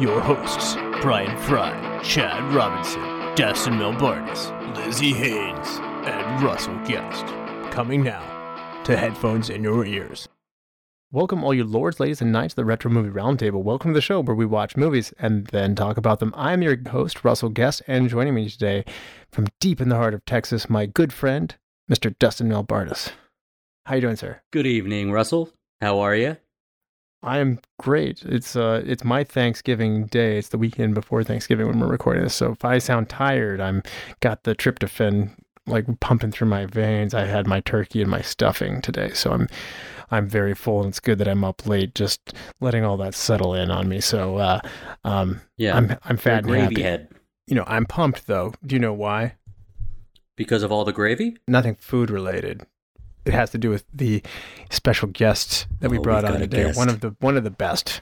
your hosts, Brian Fry, Chad Robinson, Dustin Melbardis, Lizzie Haynes, and Russell Guest. Coming now to headphones in your ears. Welcome, all you lords, ladies, and knights, to the Retro Movie Roundtable. Welcome to the show where we watch movies and then talk about them. I'm your host, Russell Guest, and joining me today from deep in the heart of Texas, my good friend, Mr. Dustin Melbardis. How you doing, sir? Good evening, Russell. How are you? I am great. It's uh, it's my Thanksgiving day. It's the weekend before Thanksgiving when we're recording this. So if I sound tired, I'm got the tryptophan like pumping through my veins. I had my turkey and my stuffing today, so I'm I'm very full, and it's good that I'm up late, just letting all that settle in on me. So uh, um, Yeah, I'm I'm fat and happy. head You know, I'm pumped though. Do you know why? because of all the gravy. Nothing food related. It has to do with the special guests that we Oh, brought we've on today. guest. One of the one of the best.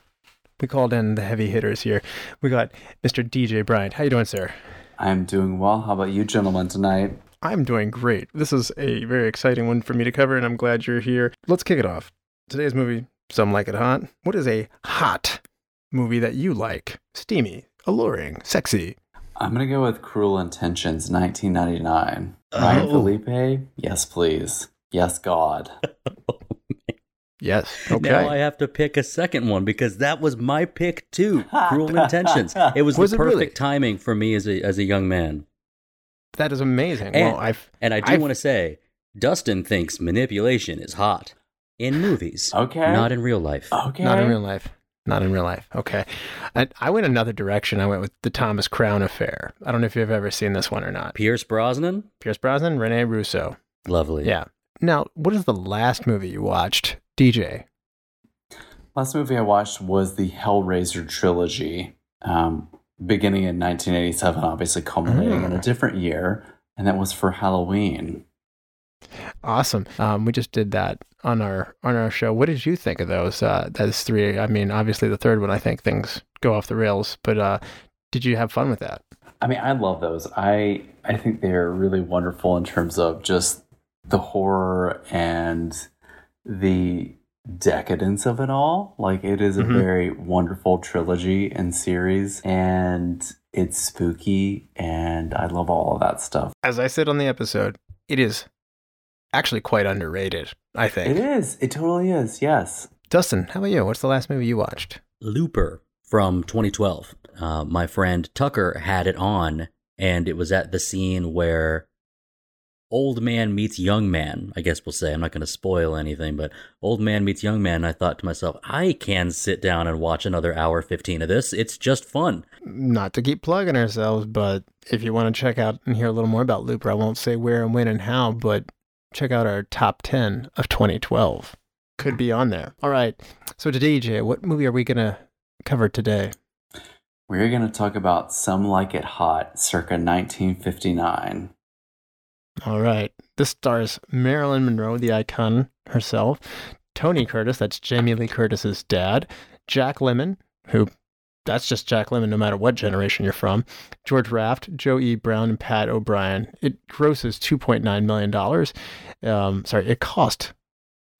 We called in the heavy hitters here. We got Mr. DJ Bryant. How you doing, sir? I'm doing well. How about you, gentlemen, tonight? I'm doing great. This is a very exciting one for me to cover, and I'm glad you're here. Let's kick it off. Today's movie, Some Like It Hot. What is a hot movie that you like? Steamy, alluring, sexy. I'm gonna go with Cruel Intentions, 1999. Oh. Ryan Phillippe? Yes, please. Yes, God. Yes. Okay. Now I have to pick a second one because that was my pick too. Cruel Intentions. It was, Was the it perfect really? timing for me as a as a young man. that is amazing. And- well, I've And I do I've- want to say, Dustin thinks manipulation is hot in movies, Okay. not in real life. Okay. Not in real life. Not in real life. Okay. I, I went another direction. I went with the Thomas Crown Affair. I don't know if you've ever seen this one or not. Pierce Brosnan, Pierce Brosnan, Rene Russo. lovely. Yeah. Now, what is the last movie you watched? DJ. Last movie I watched was the Hellraiser trilogy, um, beginning in 1987, obviously culminating in a Mm. different year, and that was for Halloween. Awesome. Um, we just did that on our on our show. What did you think of those? Uh, those three. I mean, obviously the third one. I think things go off the rails. But uh, did you have fun with that? I mean, I love those. I I think they're really wonderful in terms of just the horror and the decadence of it all. Like it is a Mhm. very wonderful trilogy and series and it's spooky and I love all of that stuff. As I said on the episode, it is actually quite underrated. I think. It is. It totally is. Yes. Dustin, how about you? What's the last movie you watched? Looper from 2012. Uh, my friend Tucker had it on, and it was at the scene where old man meets young man. I guess we'll say. I'm not going to spoil anything, but old man meets young man. I thought to myself, I can sit down and watch another hour 15 of this. It's just fun. not to keep plugging ourselves, but if you want to check out and hear a little more about Looper, I won't say where and when and how, but check out our top 10 of 2012. Could be on there. All right. So today, DJ, what movie are we going to cover today? We're going to talk about Some Like It Hot circa 1959. All right. This stars Marilyn Monroe, the icon herself, Tony Curtis, that's Jamie Lee Curtis's dad, Jack Lemmon, who that's just Jack Lemmon no matter what generation you're from, George Raft, Joe E. Brown, and Pat O'Brien. It grosses $2.9 million. Um, sorry, it cost,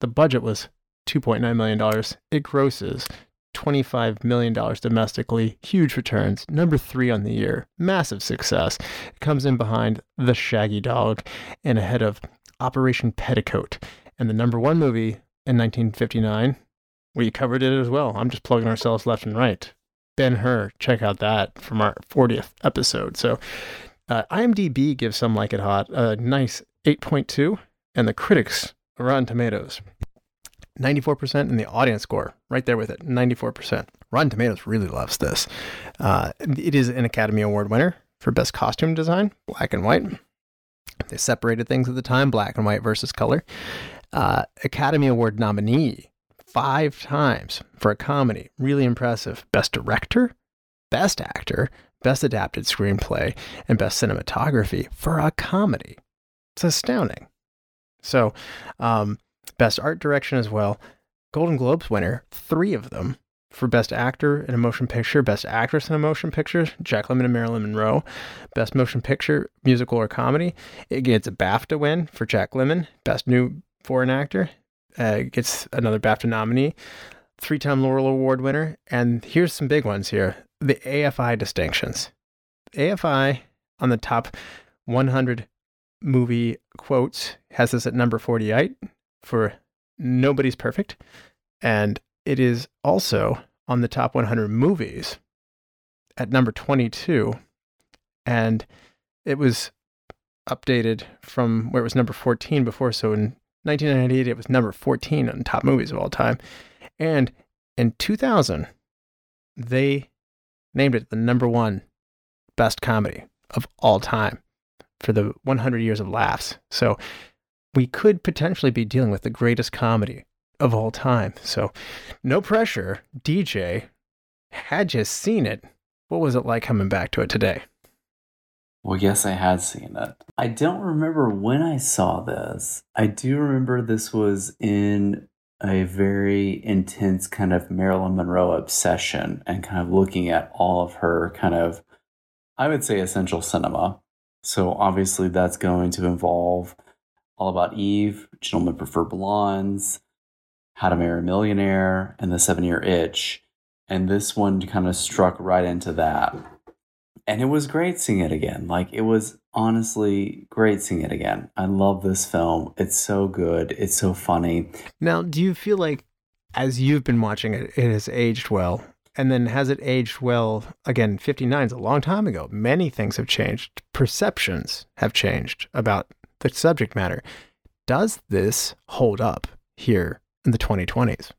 the budget was $2.9 million. It grosses $25 million domestically. Huge returns. Number three on the year. Massive success. It comes in behind The Shaggy Dog and ahead of Operation Petticoat. And the number one movie in 1959, we covered it as well. I'm just plugging ourselves left and right. Ben Hur, check out that from our 40th episode. So uh, IMDb gives Some Like It Hot a nice 8.2, and the critics, Rotten Tomatoes, 94%, and the audience score, right there with it, 94%. Rotten Tomatoes really loves this. Uh, it is an Academy Award winner for Best Costume Design, black and white. They separated things at the time, black and white versus color. Uh, Academy Award nominee five times for a comedy. Really impressive. Best Director, Best Actor, Best Adapted Screenplay, and Best Cinematography for a comedy. It's astounding. So, um, Best Art Direction as well. Golden Globes winner, three of them for Best Actor in a Motion Picture, Best Actress in a Motion Picture, Jack Lemmon and Marilyn Monroe, Best Motion Picture, Musical or Comedy. It gets a BAFTA win for Jack Lemmon, Best New Foreign Actor. Uh, gets another BAFTA nominee, three-time Laurel Award winner, and here's some big ones here: the AFI distinctions. AFI on the top 100 movie quotes has this at number 48 for Nobody's Perfect, and it is also on the top 100 movies at number 22. And it was updated from where it was number 14 before. So in 1998, it was number 14 on top movies of all time. And in 2000, they named it the number one best comedy of all time for the 100 years of laughs. So we could potentially be dealing with the greatest comedy of all time. So, no pressure. DJ, had you seen it? What was it like coming back to it today? Well, yes, I had seen it. I don't remember when I saw this. I do remember this was in a very intense kind of Marilyn Monroe obsession and kind of looking at all of her kind of, I would say, essential cinema. So, obviously, that's going to involve All About Eve, Gentlemen Prefer Blondes, how to Marry a Millionaire and The Seven Year Itch. And this one kind of struck right into that. And it was great seeing it again. Like, it was honestly great seeing it again. I love this film. It's so good. It's so funny. Now, do you feel like as you've been watching it, it has aged well? And then has it aged well? Again, 59 is a long time ago. Many things have changed. Perceptions have changed about the subject matter. Does this hold up here in the 2020s?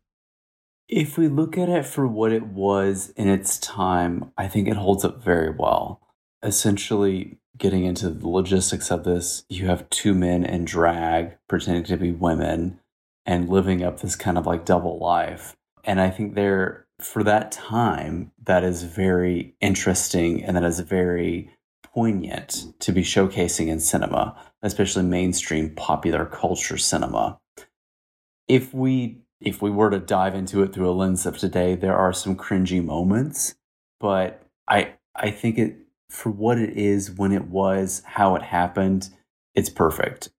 If we look at it for what it was in its time, I think it holds up very well. Essentially, getting into the logistics of this, you have two men in drag pretending to be women and living up this kind of like double life. And I think there, for that time, that is very interesting and that is very poignant to be showcasing in cinema, especially mainstream popular culture cinema if we if we were to dive into it through a lens of today, there are some cringy moments, but I I think it for what it is, when it was, how it happened, it's perfect.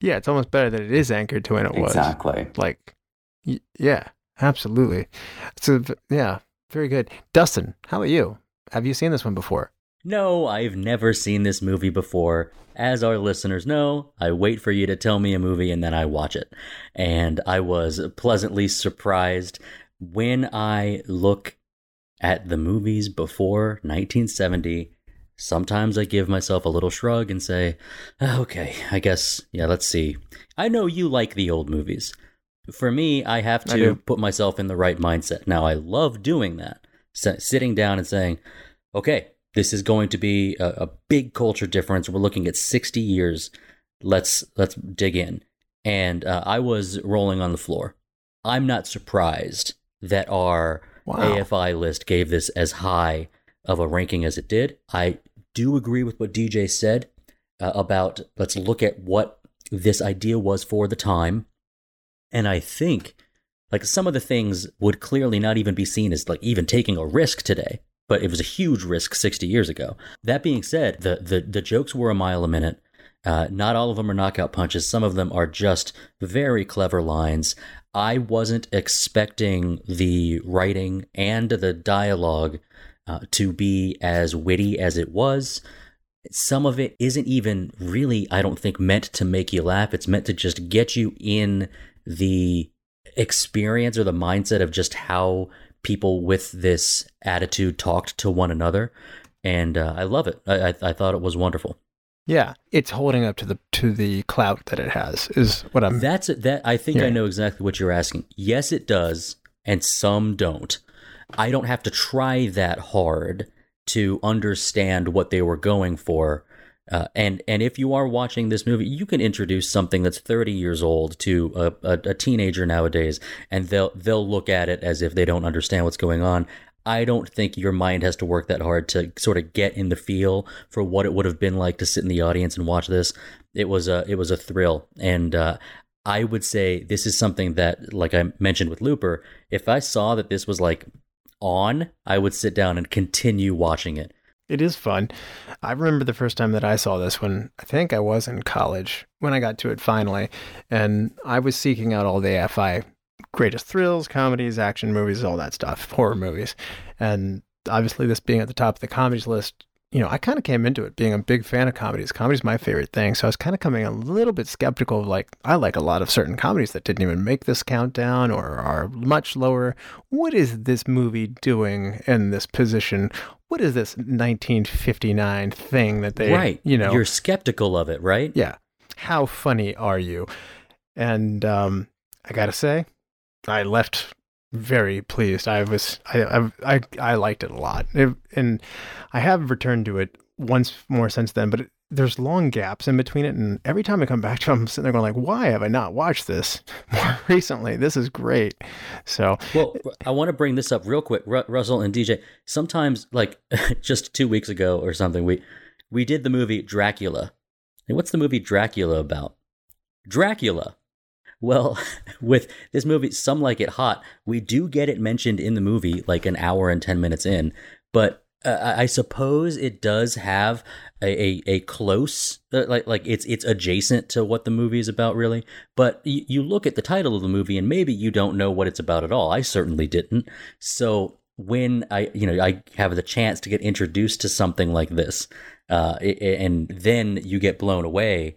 Yeah, it's almost better that it is anchored to when it was. Exactly. Like, yeah, absolutely. So yeah, very good. Dustin, how about you? Have you seen this one before? No, I've never seen this movie before. As our listeners know, I wait for you to tell me a movie and then I watch it. And I was pleasantly surprised when I look at the movies before 1970. Sometimes I give myself a little shrug and say, ah, okay, I guess, yeah, let's see. I know you like the old movies. For me, I have to I put myself in the right mindset. Now, I love doing that. sitting down and saying, okay, this is going to be a, a big culture difference. We're looking at 60 years. Let's let's dig in. And uh, I was rolling on the floor. I'm not surprised that our wow. AFI list gave this as high of a ranking as it did. I do agree with what DJ said uh, about let's look at what this idea was for the time. And I think like some of the things would clearly not even be seen as like even taking a risk today but it was a huge risk 60 years ago. That being said, the the, the jokes were a mile a minute. Uh, not all of them are knockout punches. Some of them are just very clever lines. I wasn't expecting the writing and the dialogue uh, to be as witty as it was. Some of it isn't even really, I don't think, meant to make you laugh. It's meant to just get you in the experience or the mindset of just how people with this attitude talked to one another, and uh, I love it. I, I, I thought it was wonderful. Yeah, it's holding up to the to the clout that it has. Is what I'm. That's it. That I think hearing. I know exactly what you're asking. Yes, it does, and some don't. I don't have to try that hard to understand what they were going for uh, and and if you are watching this movie, you can introduce something that's 30 years old to a, a, a, teenager nowadays, and they'll they'll look at it as if they don't understand what's going on. I don't think your mind has to work that hard to sort of get in the feel for what it would have been like to sit in the audience and watch this. It was a it was a thrill, and uh, I would say this is something that, like I mentioned with Looper, if I saw that this was like on, I would sit down and continue watching it. It is fun. I remember the first time that I saw this when I think I was in college when I got to it finally, and I was seeking out all the AFI greatest thrills, comedies, action movies, all that stuff, horror movies. And obviously, this being at the top of the comedies list, you know, I kind of came into it being a big fan of comedies. Comedy's my favorite thing. So I was kind of coming a little bit skeptical of like, I like a lot of certain comedies that didn't even make this countdown or are much lower. What is this movie doing in this position? What is this 1959 thing that they, right. you know, you're skeptical of it, right? Yeah. How funny are you? And um, I got to say, I left very pleased. I was I I I, liked it a lot, it, and I have returned to it once more since then. But it, there's long gaps in between it, and every time I come back to it, I'm sitting there going like, "Why have I not watched this more recently? This is great." So, well, I want to bring this up real quick, Russell and DJ. Sometimes, like just two weeks ago or something, we we did the movie Dracula. What's the movie Dracula about? Dracula well, with this movie, Some Like It Hot, we do get it mentioned in the movie like an hour and 10 minutes in, but uh, I suppose it does have a, a, a close, uh, like, like it's, it's adjacent to what the movie is about, really. But y- you look at the title of the movie and maybe you don't know what it's about at all. I certainly didn't. So when I, you know, I have the chance to get introduced to something like this, uh, and then you get blown away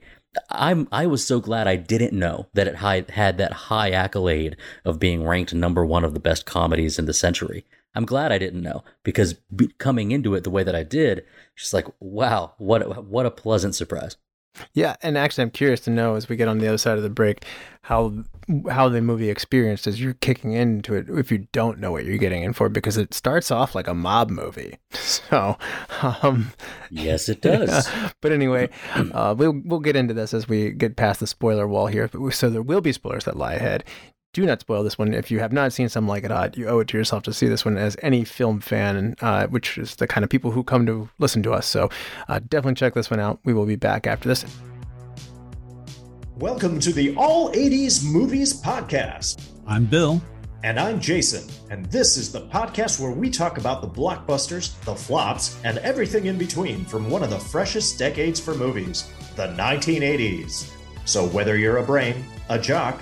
I'm I was so glad I didn't know that it had that high accolade of being ranked number one of the best comedies in the century. I'm glad I didn't know because coming into it the way that I did, just like wow, what what a pleasant surprise. Yeah, and actually, I'm curious to know as we get on the other side of the break how how the movie experienced as you're kicking into it if you don't know what you're getting in for because it starts off like a mob movie. So, um, yes, it does. Yeah. But anyway, uh, we'll we'll get into this as we get past the spoiler wall here. So there will be spoilers that lie ahead do not spoil this one. If you have not seen Some Like It Hot, you owe it to yourself to see this one as any film fan, uh, which is the kind of people who come to listen to us. So uh, definitely check this one out. We will be back after this. Welcome to the All 80s Movies Podcast. I'm Bill. And I'm Jason. And this is the podcast where we talk about the blockbusters, the flops, and everything in between from one of the freshest decades for movies, the 1980s. So whether you're a brain, a jock,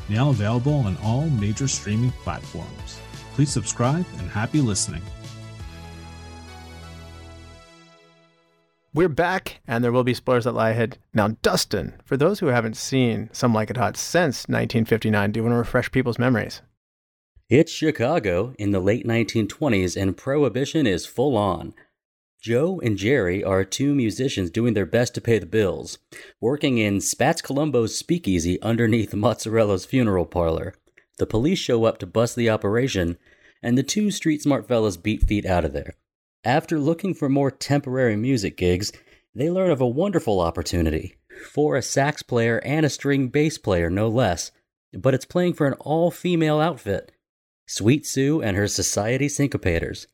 now available on all major streaming platforms. Please subscribe and happy listening. We're back, and there will be spoilers that lie ahead. Now, Dustin, for those who haven't seen Some Like It Hot since 1959, do you want to refresh people's memories? It's Chicago in the late 1920s, and Prohibition is full on. Joe and Jerry are two musicians doing their best to pay the bills, working in Spats Colombo's speakeasy underneath Mozzarella's funeral parlor. The police show up to bust the operation, and the two street smart fellas beat feet out of there. After looking for more temporary music gigs, they learn of a wonderful opportunity for a sax player and a string bass player, no less. But it's playing for an all female outfit Sweet Sue and her Society Syncopators.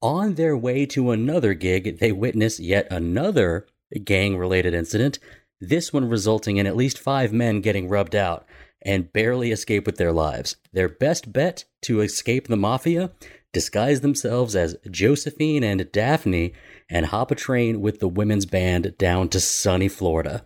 On their way to another gig, they witness yet another gang related incident, this one resulting in at least five men getting rubbed out and barely escape with their lives. Their best bet to escape the mafia disguise themselves as Josephine and Daphne and hop a train with the women's band down to sunny Florida.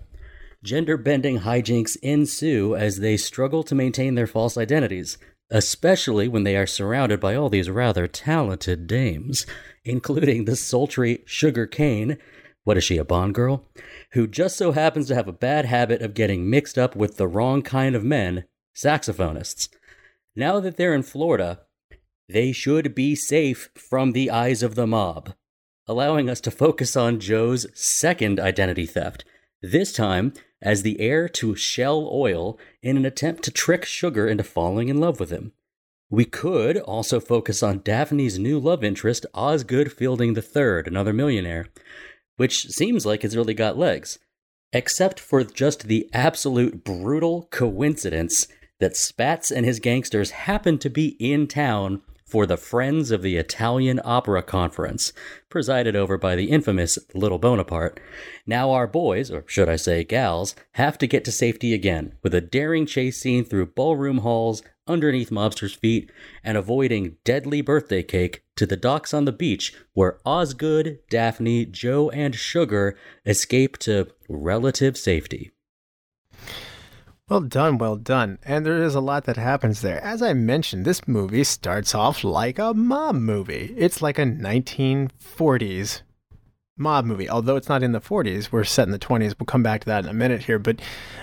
Gender bending hijinks ensue as they struggle to maintain their false identities especially when they are surrounded by all these rather talented dames, including the sultry Sugar Cane. What is she, a Bond girl? Who just so happens to have a bad habit of getting mixed up with the wrong kind of men, saxophonists. Now that they're in Florida, they should be safe from the eyes of the mob, allowing us to focus on Joe's second identity theft, this time as the heir to Shell Oil in an attempt to trick Sugar into falling in love with him. We could also focus on Daphne's new love interest, Osgood Fielding III, another millionaire, which seems like it's really got legs, except for just the absolute brutal coincidence that Spats and his gangsters happen to be in town for the Friends of the Italian Opera Conference, presided over by the infamous Little Bonaparte. Now our boys, or should I say gals, have to get to safety again, with a daring chase scene through ballroom halls, underneath mobsters' feet, and avoiding deadly birthday cake to the docks on the beach where Osgood, Daphne, Joe, and Sugar escape to relative safety. Well done, well done. And there is a lot that happens there. As I mentioned, this movie starts off like a mob movie. It's like a 1940s mob movie, although it's not in the 40s. We're set in the 20s. We'll come back to that in a minute here. But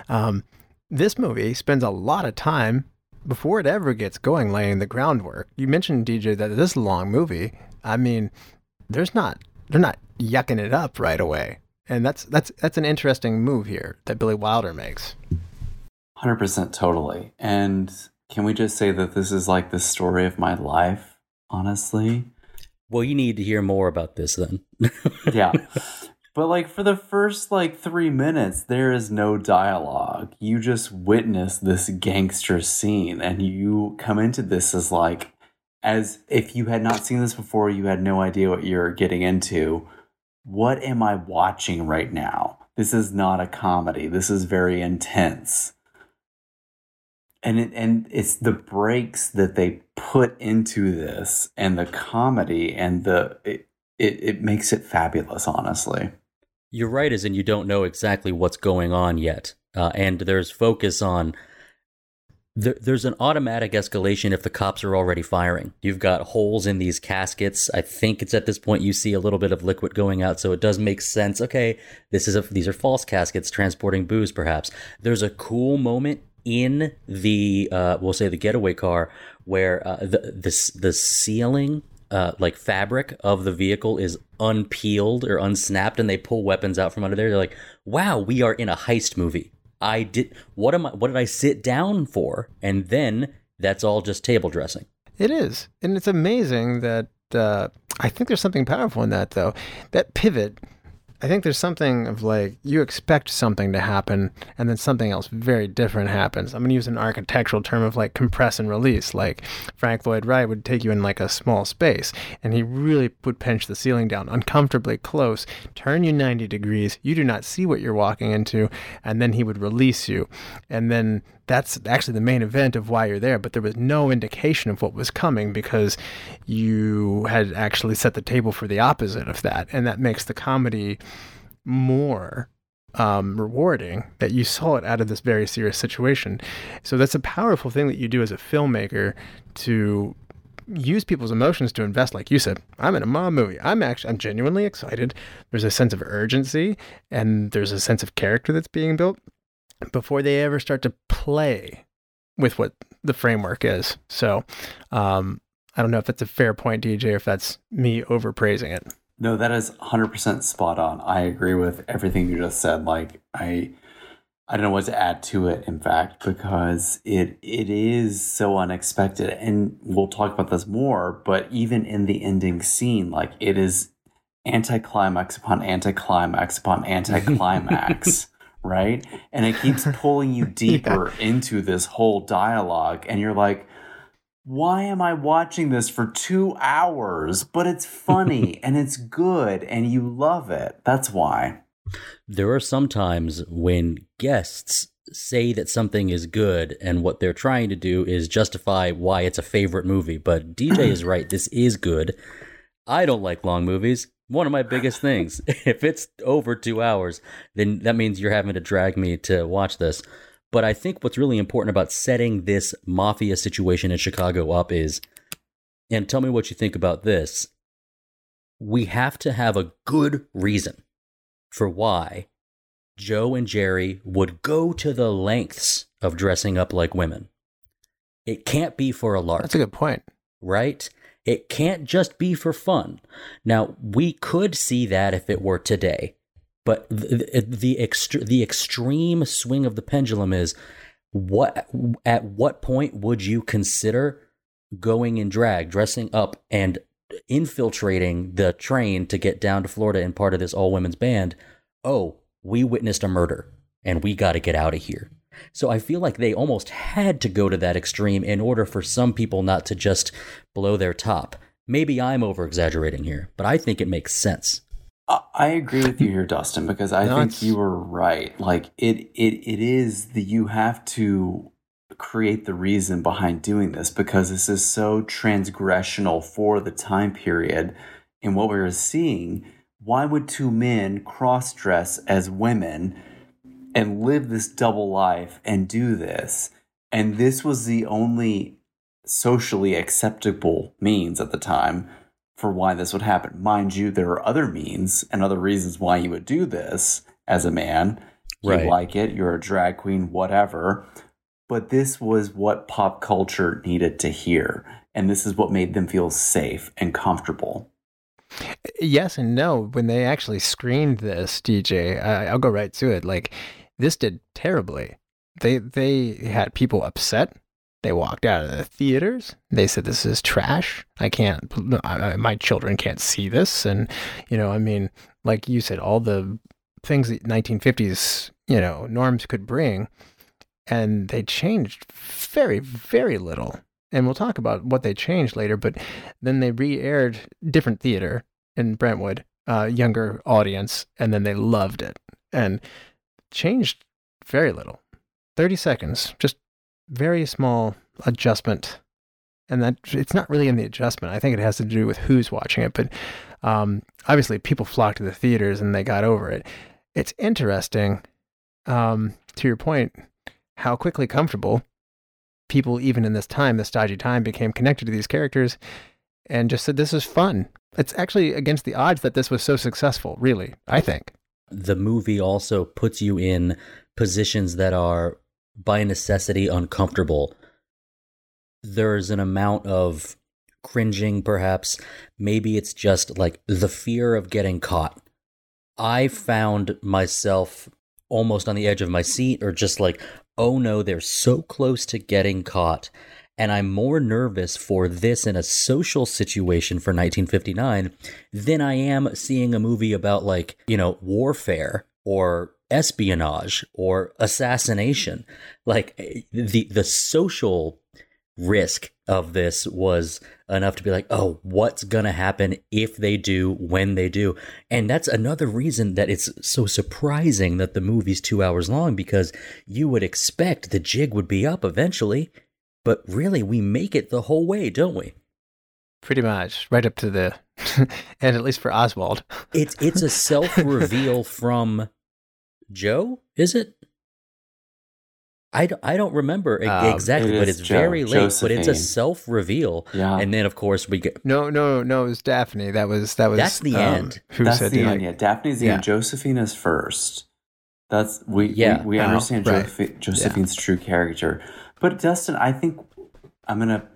um, this movie spends a lot of time before it ever gets going laying the groundwork. You mentioned, DJ, that this long movie, I mean, there's not, they're not yucking it up right away. And that's that's that's an interesting move here that Billy Wilder makes. 100% totally. And can we just say that this is like the story of my life, honestly? Well, you need to hear more about this then. yeah. But like for the first like 3 minutes there is no dialogue. You just witness this gangster scene and you come into this as like as if you had not seen this before, you had no idea what you're getting into. What am I watching right now? This is not a comedy. This is very intense and it, and it's the breaks that they put into this and the comedy and the it, it, it makes it fabulous honestly you're right as in you don't know exactly what's going on yet uh, and there's focus on there, there's an automatic escalation if the cops are already firing. You've got holes in these caskets. I think it's at this point you see a little bit of liquid going out, so it does make sense. Okay, this is a these are false caskets transporting booze, perhaps. There's a cool moment in the uh, we'll say the getaway car where uh, the the the ceiling uh, like fabric of the vehicle is unpeeled or unsnapped, and they pull weapons out from under there. They're like, "Wow, we are in a heist movie." I did what am I? What did I sit down for? And then that's all just table dressing. It is, and it's amazing that uh, I think there's something powerful in that though. That pivot I think there's something of like you expect something to happen and then something else very different happens. I'm going to use an architectural term of like compress and release. Like Frank Lloyd Wright would take you in like a small space and he really would pinch the ceiling down uncomfortably close, turn you 90 degrees. You do not see what you're walking into, and then he would release you. And then that's actually the main event of why you're there, but there was no indication of what was coming because you had actually set the table for the opposite of that. And that makes the comedy more um, rewarding that you saw it out of this very serious situation. So that's a powerful thing that you do as a filmmaker to use people's emotions to invest like you said i'm in a mob movie i'm actually i'm genuinely excited there's a sense of urgency and there's a sense of character that's being built before they ever start to play with what the framework is. So um, I don't know if that's a fair point, DJ, if that's me overpraising it. No, that is 100% spot on. I agree with everything you just said. Like I I don't know what to add to it in fact because it it is so unexpected and we'll talk about this more, but even in the ending scene like it is anticlimax upon anticlimax upon anticlimax right? And it keeps pulling you deeper yeah. into this whole dialogue. And you're like, why am I watching this for two hours? But it's funny and it's good and you love it. That's why. There are some times when guests say that something is good and what they're trying to do is justify why it's a favorite movie. But DJ is right. This is good. I don't like long movies one of my biggest things. if it's over two hours, then that means you're having to drag me to watch this. But I think what's really important about setting this mafia situation in Chicago up is, and tell me what you think about this. We have to have a good reason for why Joe and Jerry would go to the lengths of dressing up like women. It can't be for a lark. That's a good point. right? It can't just be for fun. Now, we could see that if it were today, but the the, extre- the extreme swing of the pendulum is what at what point would you consider going in drag, dressing up and infiltrating the train to get down to Florida and part of this all women's band? Oh, we witnessed a murder and we got to get out of here. So I feel like they almost had to go to that extreme in order for some people not to just blow their top. Maybe I'm over exaggerating here, but I think it makes sense. I- I agree with you here, Dustin, because I No, think it's- you were right. Like it, it, it is that you have to create the reason behind doing this because this is so transgressional for the time period and what we were seeing. Why would two men cross dress as women and live this double life and do this? And this was the only socially acceptable means at the time for why this would happen. Mind you, there are other means and other reasons why you would do this as a man. You like it, you're a drag queen, whatever. But this was what pop culture needed to hear. And this is what made them feel safe and comfortable. Yes and no. When they actually screened this, DJ, I, I'll go right to it. Like this did terribly. They they had people upset. They walked out of the theaters. They said this is trash. I can't. I, my children can't see this. And you know, I mean, like you said, all the things that 1950s you know norms could bring, and they changed very very little. And we'll talk about what they changed later. But then they re-aired different theater in Brentwood, uh, younger audience, and then they loved it and changed very little. 30 seconds, just very small adjustment. And that it's not really in the adjustment. I think it has to do with who's watching it. But um, obviously, people flocked to the theaters and they got over it. It's interesting, um, to your point, how quickly comfortable people, even in this time, this dodgy time, became connected to these characters and just said, This is fun. It's actually against the odds that this was so successful, really, I think. The movie also puts you in positions that are by necessity uncomfortable. There's an amount of cringing, perhaps. Maybe it's just like the fear of getting caught. I found myself almost on the edge of my seat, or just like, oh no, they're so close to getting caught. And I'm more nervous for this in a social situation for 1959 than I am seeing a movie about, like, you know, warfare or espionage or assassination. Like, eh, the, the social risk of this was enough to be like, oh, what's going to happen if they do, when they do. And that's another reason that it's so surprising that the movie's two hours long because you would expect the jig would be up eventually. But really, we make it the whole way, don't we? Pretty much, right up to the and at least for Oswald. It's it's a self reveal from Joe, is it? I don't, I don't remember Um, exactly, it but it's Joe, very late. But it's a self reveal, Yeah. and then of course we get No, no, no, it was Daphne. That was, that was, That's the um, end. Who That's said the like, end. Yeah, Daphne's the Yeah. end. Josephina's first. That's we Yeah. we, we Oh, understand right. Josephi- Josephine's true character. But Dustin, I think I'm gonna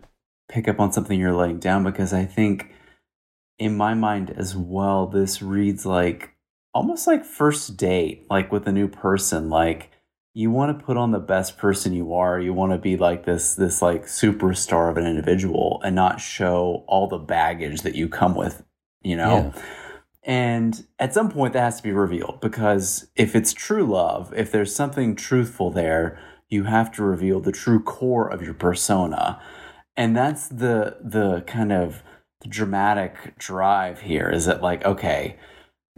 pick up on something you're laying down because I think in my mind as well, this reads like almost like first date, like with a new person. Like you want to put on the best person you are. You want to be like this this like superstar of an individual and not show all the baggage that you come with, you know? And at some point, that has to be revealed because if it's true love, if there's something truthful there, you have to reveal the true core of your persona, and that's the the kind of dramatic drive here. Is that like okay,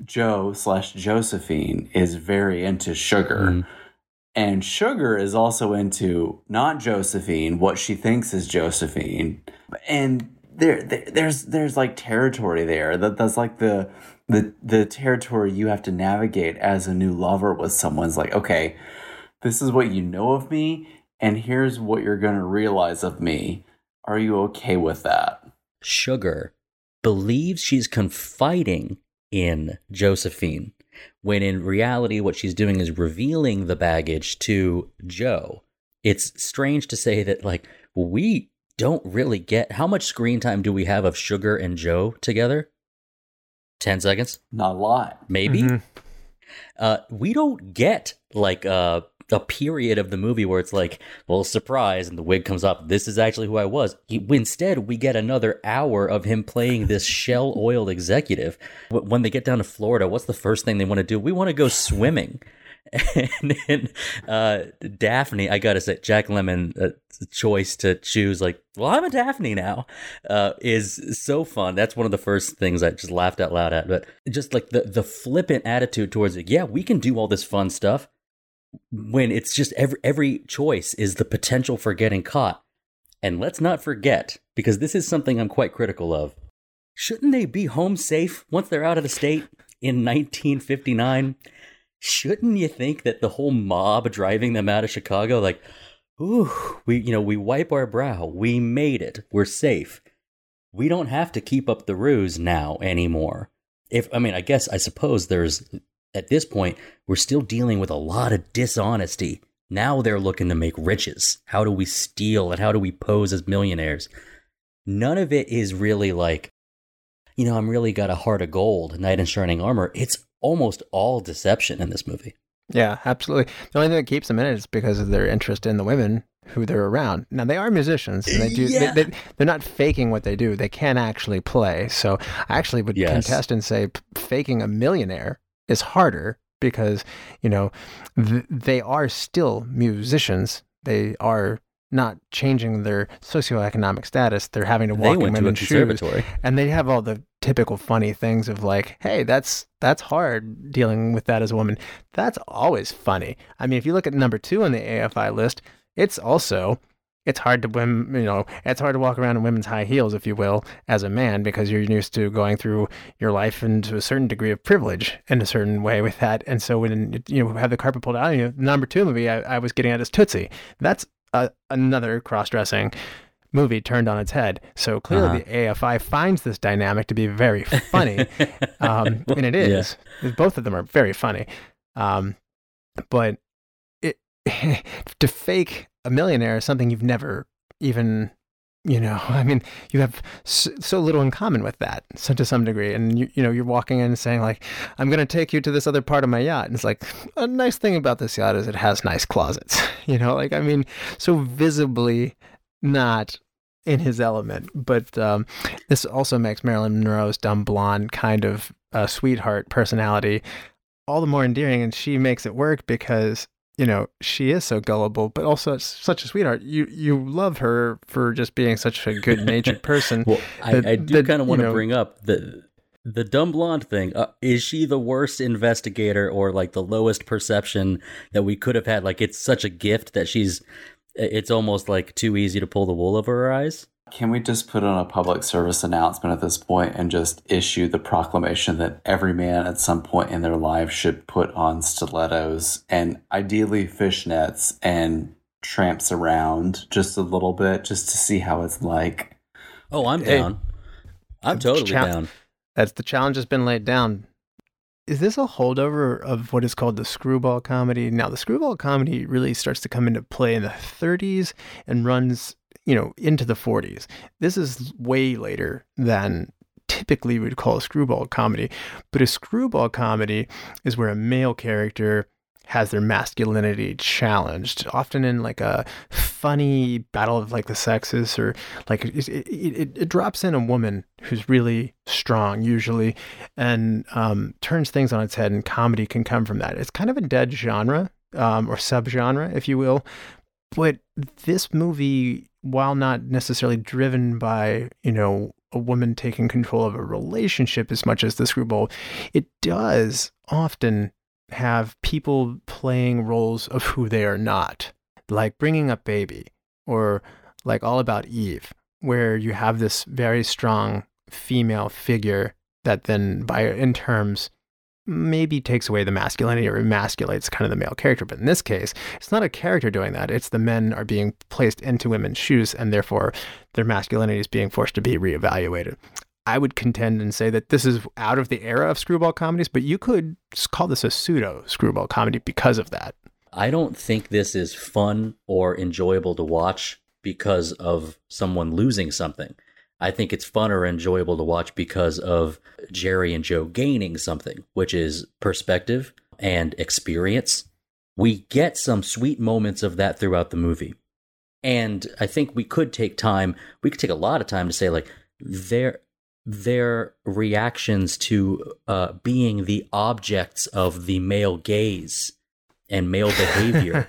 Joe slash Josephine is very into sugar. Mhm. And Sugar is also into not Josephine, what she thinks is Josephine, and there, there there's there's like territory there. That that's like the the the territory you have to navigate as a new lover with someone's like, okay, this is what you know of me, and here's what you're gonna realize of me. Are you okay with that? Sugar believes she's confiding in Josephine, when in reality, what she's doing is revealing the baggage to Joe. It's strange to say that, like, we don't really get how much screen time do we have of Sugar and Joe together? 10 seconds? Not a lot. Maybe. Mhm. Uh, we don't get like uh, a period of the movie where it's like, well, surprise, and the wig comes up. This is actually who I was. He- Instead, we get another hour of him playing this shell oil executive. When they get down to Florida, what's the first thing they want to do? We want to go swimming. And then uh, Daphne, I gotta say, Jack Lemmon uh, choice to choose like, well, I'm a Daphne now, uh, is so fun. That's one of the first things I just laughed out loud at. But just like the the flippant attitude towards it, yeah, we can do all this fun stuff when it's just every every choice is the potential for getting caught. And let's not forget, because this is something I'm quite critical of. Shouldn't they be home safe once they're out of the state in 1959? Shouldn't you think that the whole mob driving them out of Chicago, like, ooh, we you know we wipe our brow, we made it, we're safe. We don't have to keep up the ruse now anymore. If I mean, I guess I suppose there's at this point we're still dealing with a lot of dishonesty. Now they're looking to make riches. How do we steal and how do we pose as millionaires? None of it is really like, you know, I'm really got a heart of gold, knight in shining armor. It's almost all deception in this movie. Yeah, absolutely. The only thing that keeps them in it is because of their interest in the women who they're around. Now they are musicians, and they do. Yeah. They, they, they're not faking what they do. They can actually play. So I actually would Yes. contest and say faking a millionaire is harder because you know th- they are still musicians. They are not changing their socioeconomic status. They're having to They walk in went to a women's shoes conservatory. and they have all the typical funny things of like hey that's that's hard dealing with that as a woman that's always funny i mean if you look at number two on the afi list it's also it's hard to women you know it's hard to walk around in women's high heels if you will as a man because you're used to going through your life into a certain degree of privilege in a certain way with that and so when you know have the carpet pulled out you know number two movie i, I was getting at is tootsie that's a, another cross-dressing movie turned on its head. So clearly, Uh-huh. the AFI finds this dynamic to be very funny, um, and it is. Both of them are very funny, um, but it to fake a millionaire is something you've never even. You know, I mean, you have so, little in common with that, so to some degree, and you, you know, you're walking in and saying like, "I'm going to take you to this other part of my yacht," and it's like, a nice thing about this yacht is it has nice closets. You know, like I mean, so visibly not in his element. But um, this also makes Marilyn Monroe's dumb blonde kind of uh, sweetheart personality all the more endearing, and she makes it work because you know she is so gullible, but also such a sweetheart. You you love her for just being such a good natured person. Well, I, I do kind of want to bring up the the dumb blonde thing. Uh, is she the worst investigator or like the lowest perception that we could have had? Like it's such a gift that she's. It's almost like too easy to pull the wool over her eyes. Can we just put on a public service announcement at this point and just issue the proclamation that every man at some point in their life should put on stilettos and ideally fishnets and tramps around just a little bit just to see how it's like? Oh, I'm Hey. down. I'm totally Cha- down. That's the challenge has been laid down. Is this a holdover of what is called the screwball comedy? Now, the screwball comedy really starts to come into play in the 30s and runs, you know, into the 40s. This is way later than typically we'd call a screwball comedy. But a screwball comedy is where a male character has their masculinity challenged, often in like a funny battle of like the sexes, or like it, it, it, it drops in a woman who's really strong usually, and um, turns things on its head. And comedy can come from that. It's kind of a dead genre um, or subgenre, if you will. But this movie, while not necessarily driven by you know a woman taking control of a relationship as much as the screwball, it does often have people playing roles of who they are not, like bringing up baby or like all about Eve, where you have this very strong female figure that then, by in terms, maybe takes away the masculinity or emasculates kind of the male character. But in this case, it's not a character doing that. It's the men are being placed into women's shoes and therefore their masculinity is being forced to be reevaluated. I would contend and say that this is out of the era of screwball comedies, but you could call this a pseudo screwball comedy because of that. I don't think this is fun or enjoyable to watch because of someone losing something. I think it's fun or enjoyable to watch because of Jerry and Joe gaining something, which is perspective and experience. We get some sweet moments of that throughout the movie. And I think we could take time, we could take a lot of time to say, like, their their reactions to uh, being the objects of the male gaze and male behavior.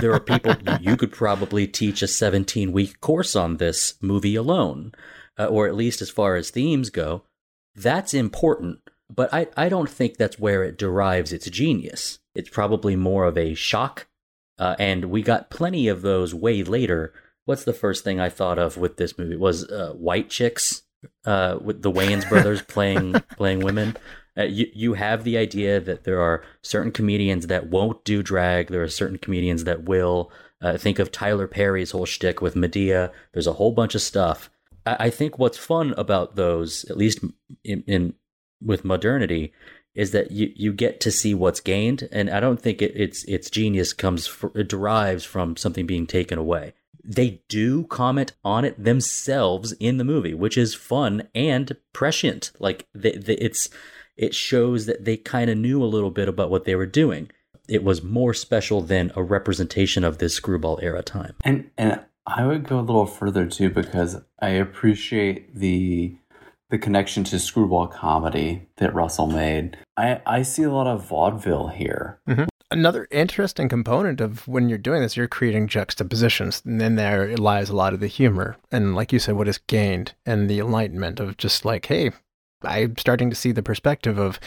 there are people you could probably teach a 17 week course on this movie alone, uh, or at least as far as themes go. That's important, but I, I don't think that's where it derives its genius. It's probably more of a shock, uh, and we got plenty of those way later. What's the first thing I thought of with this movie? Was uh, white chicks uh, with the Wayans brothers playing playing women. Uh, you you have the idea that there are certain comedians that won't do drag. There are certain comedians that will. Uh, think of Tyler Perry's whole shtick with Madea. There's a whole bunch of stuff. I, I think what's fun about those, at least in, in with modernity, is that you, you get to see what's gained, and I don't think it, its its genius comes for, it derives from something being taken away they do comment on it themselves in the movie, which is fun and prescient. Like they, they, it's it shows that they kind of knew a little bit about what they were doing. It was more special than a representation of this screwball era time. And and I would go a little further too because I appreciate the the connection to screwball comedy that Russell made. I I see a lot of vaudeville here. Mm-hmm another interesting component of when you're doing this, you're creating juxtapositions, and then there lies a lot of the humor, and like you said, what is gained, and the enlightenment of just like, hey, I'm starting to see the perspective of,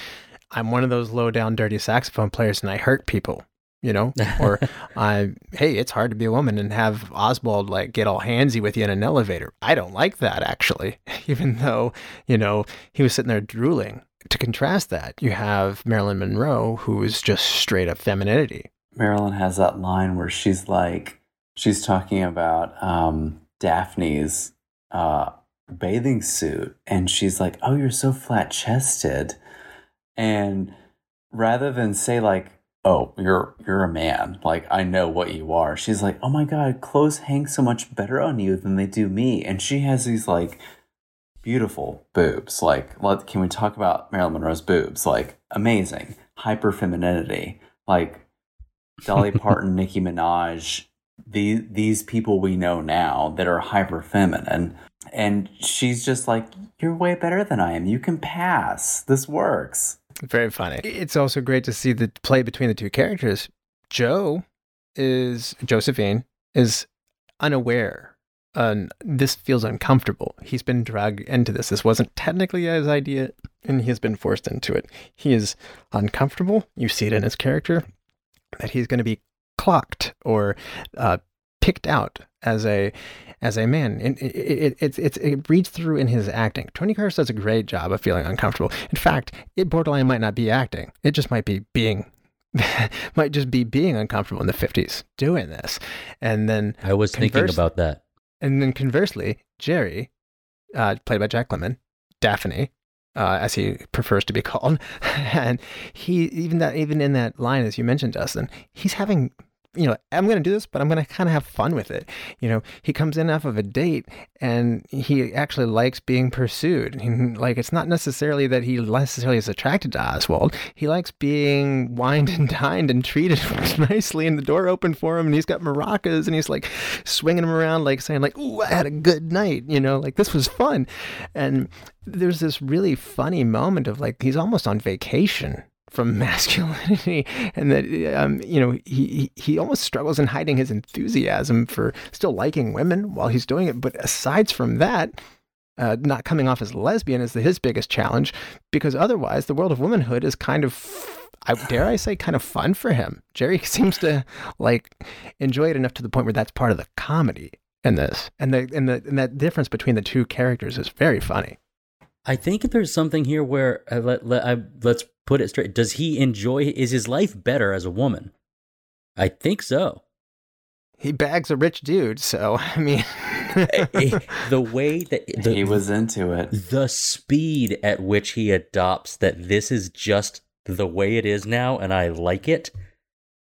I'm one of those low down, dirty saxophone players, and I hurt people. You know, or I, hey, it's hard to be a woman and have Oswald like get all handsy with you in an elevator. I don't like that actually, even though you know he was sitting there drooling to contrast that, you have Marilyn Monroe, who is just straight up femininity. Marilyn has that line where she's like, she's talking about um, Daphne's uh, bathing suit, and she's like, "Oh, you're so flat chested," and rather than say like, "Oh, you're you're a man," like I know what you are, she's like, "Oh my god, clothes hang so much better on you than they do me," and she has these like beautiful boobs. Like, let, can we talk about Marilyn Monroe's boobs? Like, amazing, hyper femininity. Like, Dolly Parton, Nicki Minaj, these these people we know now that are hyper feminine, and she's just like, "You're way better than I am. You can pass. This works." Very funny. It's also great to see the play between the two characters. Joe is Josephine is unaware uh, this feels uncomfortable. He's been dragged into this. This wasn't technically his idea, and he has been forced into it. He is uncomfortable. You see it in his character that he's going to be clocked or uh, picked out as a as a man. And it, it, it, it, it reads through in his acting. Tony Curtis does a great job of feeling uncomfortable. In fact, it borderline might not be acting. It just might be being might just be being uncomfortable in the 50s doing this. And then I was converse, thinking about that. And then conversely, Jerry, uh, played by Jack Lemmon, Daphne, uh, as he prefers to be called, and he even that even in that line as you mentioned, Dustin, he's having you know, I'm going to do this, but I'm going to kind of have fun with it. You know, he comes in off of a date and he actually likes being pursued. like, it's not necessarily that he necessarily is attracted to Oswald. He likes being wined and dined and treated nicely, and the door opened for him, and he's got maracas, and he's like swinging him around, like saying, like, "Ooh, I had a good night." You know, like this was fun. And there's this really funny moment of like he's almost on vacation from masculinity and that um, you know he he almost struggles in hiding his enthusiasm for still liking women while he's doing it but aside from that uh, not coming off as lesbian is the, his biggest challenge because otherwise the world of womanhood is kind of I dare I say kind of fun for him. Jerry seems to like enjoy it enough to the point where that's part of the comedy in this, and the and the and that difference between the two characters is very funny. I think there's something here where uh, let, let I, let's put it straight. Does he enjoy? Is his life better as a woman? I think so. He bags a rich dude, so I mean, eh, eh, the way that the, he was into it, the speed at which he adopts that this is just the way it is now, and I like it,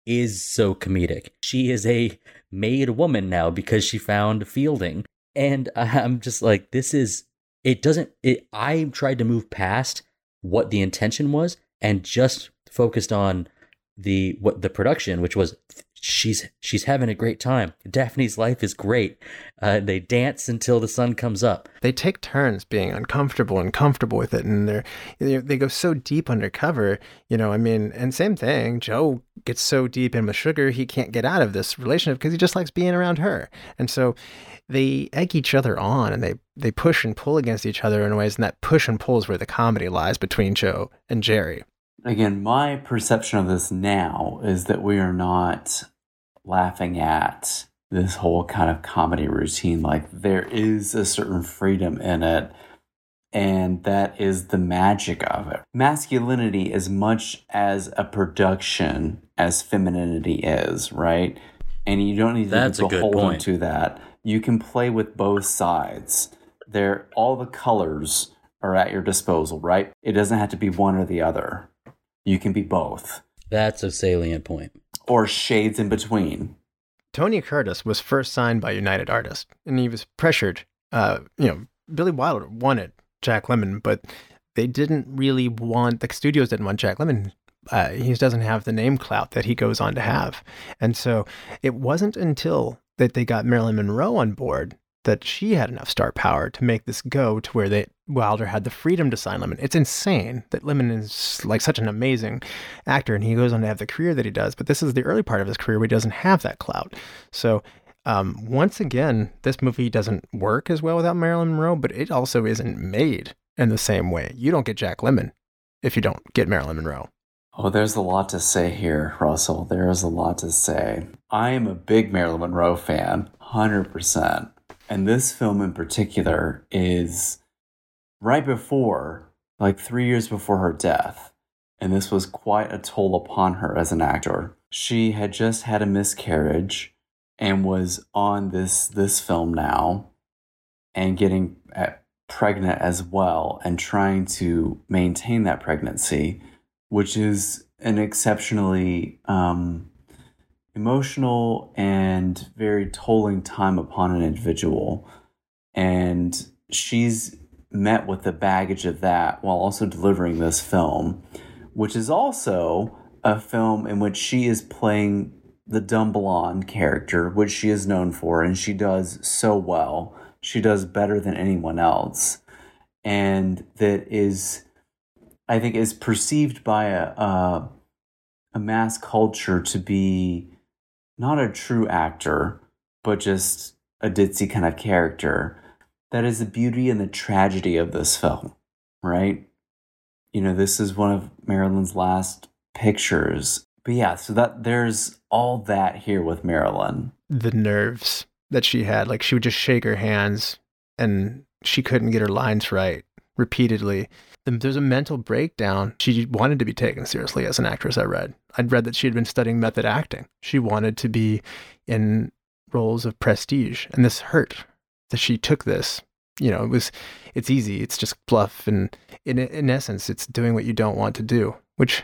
is so comedic. She is a made woman now because she found Fielding. And uh, I'm just like, this is, it doesn't, it, I tried to move past what the intention was and just focused on the what the production which was she's she's having a great time. Daphne's life is great. Uh, they dance until the sun comes up. They take turns being uncomfortable and comfortable with it and they're they go so deep undercover you know i mean and same thing joe gets so deep in with sugar he can't get out of this relationship because he just likes being around her. And so they egg each other on and they they push and pull against each other in ways and that push and pull is where the comedy lies between joe and jerry again, my perception of this now is that we are not laughing at this whole kind of comedy routine. Like there is a certain freedom in it, and that is the magic of it. Masculinity, as much as a production as femininity is, right? And you don't need to That's be beholden to that. You can play with both sides. There, all the colors are at your disposal, right? It doesn't have to be one or the other. You can be both. That's a salient point. Or shades in between. Tony Curtis was first signed by United Artists, and he was pressured. Uh, you know, Billy Wilder wanted Jack Lemmon, but they didn't really want the studios didn't want Jack Lemmon. Uh, he doesn't have the name clout that he goes on to have, and so it wasn't until that they got Marilyn Monroe on board that she had enough star power to make this go to where they Wilder had the freedom to sign Lemmon. It's insane that Lemmon is like such an amazing actor and he goes on to have the career that he does. But this is the early part of his career where he doesn't have that clout. So um, once again, this movie doesn't work as well without Marilyn Monroe, but it also isn't made in the same way. You don't get Jack Lemmon if you don't get Marilyn Monroe. Oh, there's a lot to say here, Russell. There is a lot to say. I am a big Marilyn Monroe fan, 100%. And this film in particular is right before, like three years before her death. And this was quite a toll upon her as an actor. She had just had a miscarriage and was on this this film now and getting uh, pregnant as well and trying to maintain that pregnancy, which is an exceptionally um, emotional and very tolling time upon an individual. And she's met with the baggage of that while also delivering this film, which is also a film in which she is playing the dumb blonde character, which she is known for, and she does so well. She does better than anyone else. And that is, I think, is perceived by a, a, a mass culture to be not a true actor, but just a ditzy kind of character. That is the beauty and the tragedy of this film, right? You know, this is one of Marilyn's last pictures. But yeah, so that there's all that here with Marilyn. The nerves that she had, like she would just shake her hands and she couldn't get her lines right repeatedly. There's a mental breakdown. She wanted to be taken seriously as an actress, I read. I'd read that she had been studying method acting. She wanted to be in roles of prestige, and this hurt that she took this. You know, it was, it's easy. It's just bluff, and in in essence, it's doing what you don't want to do, which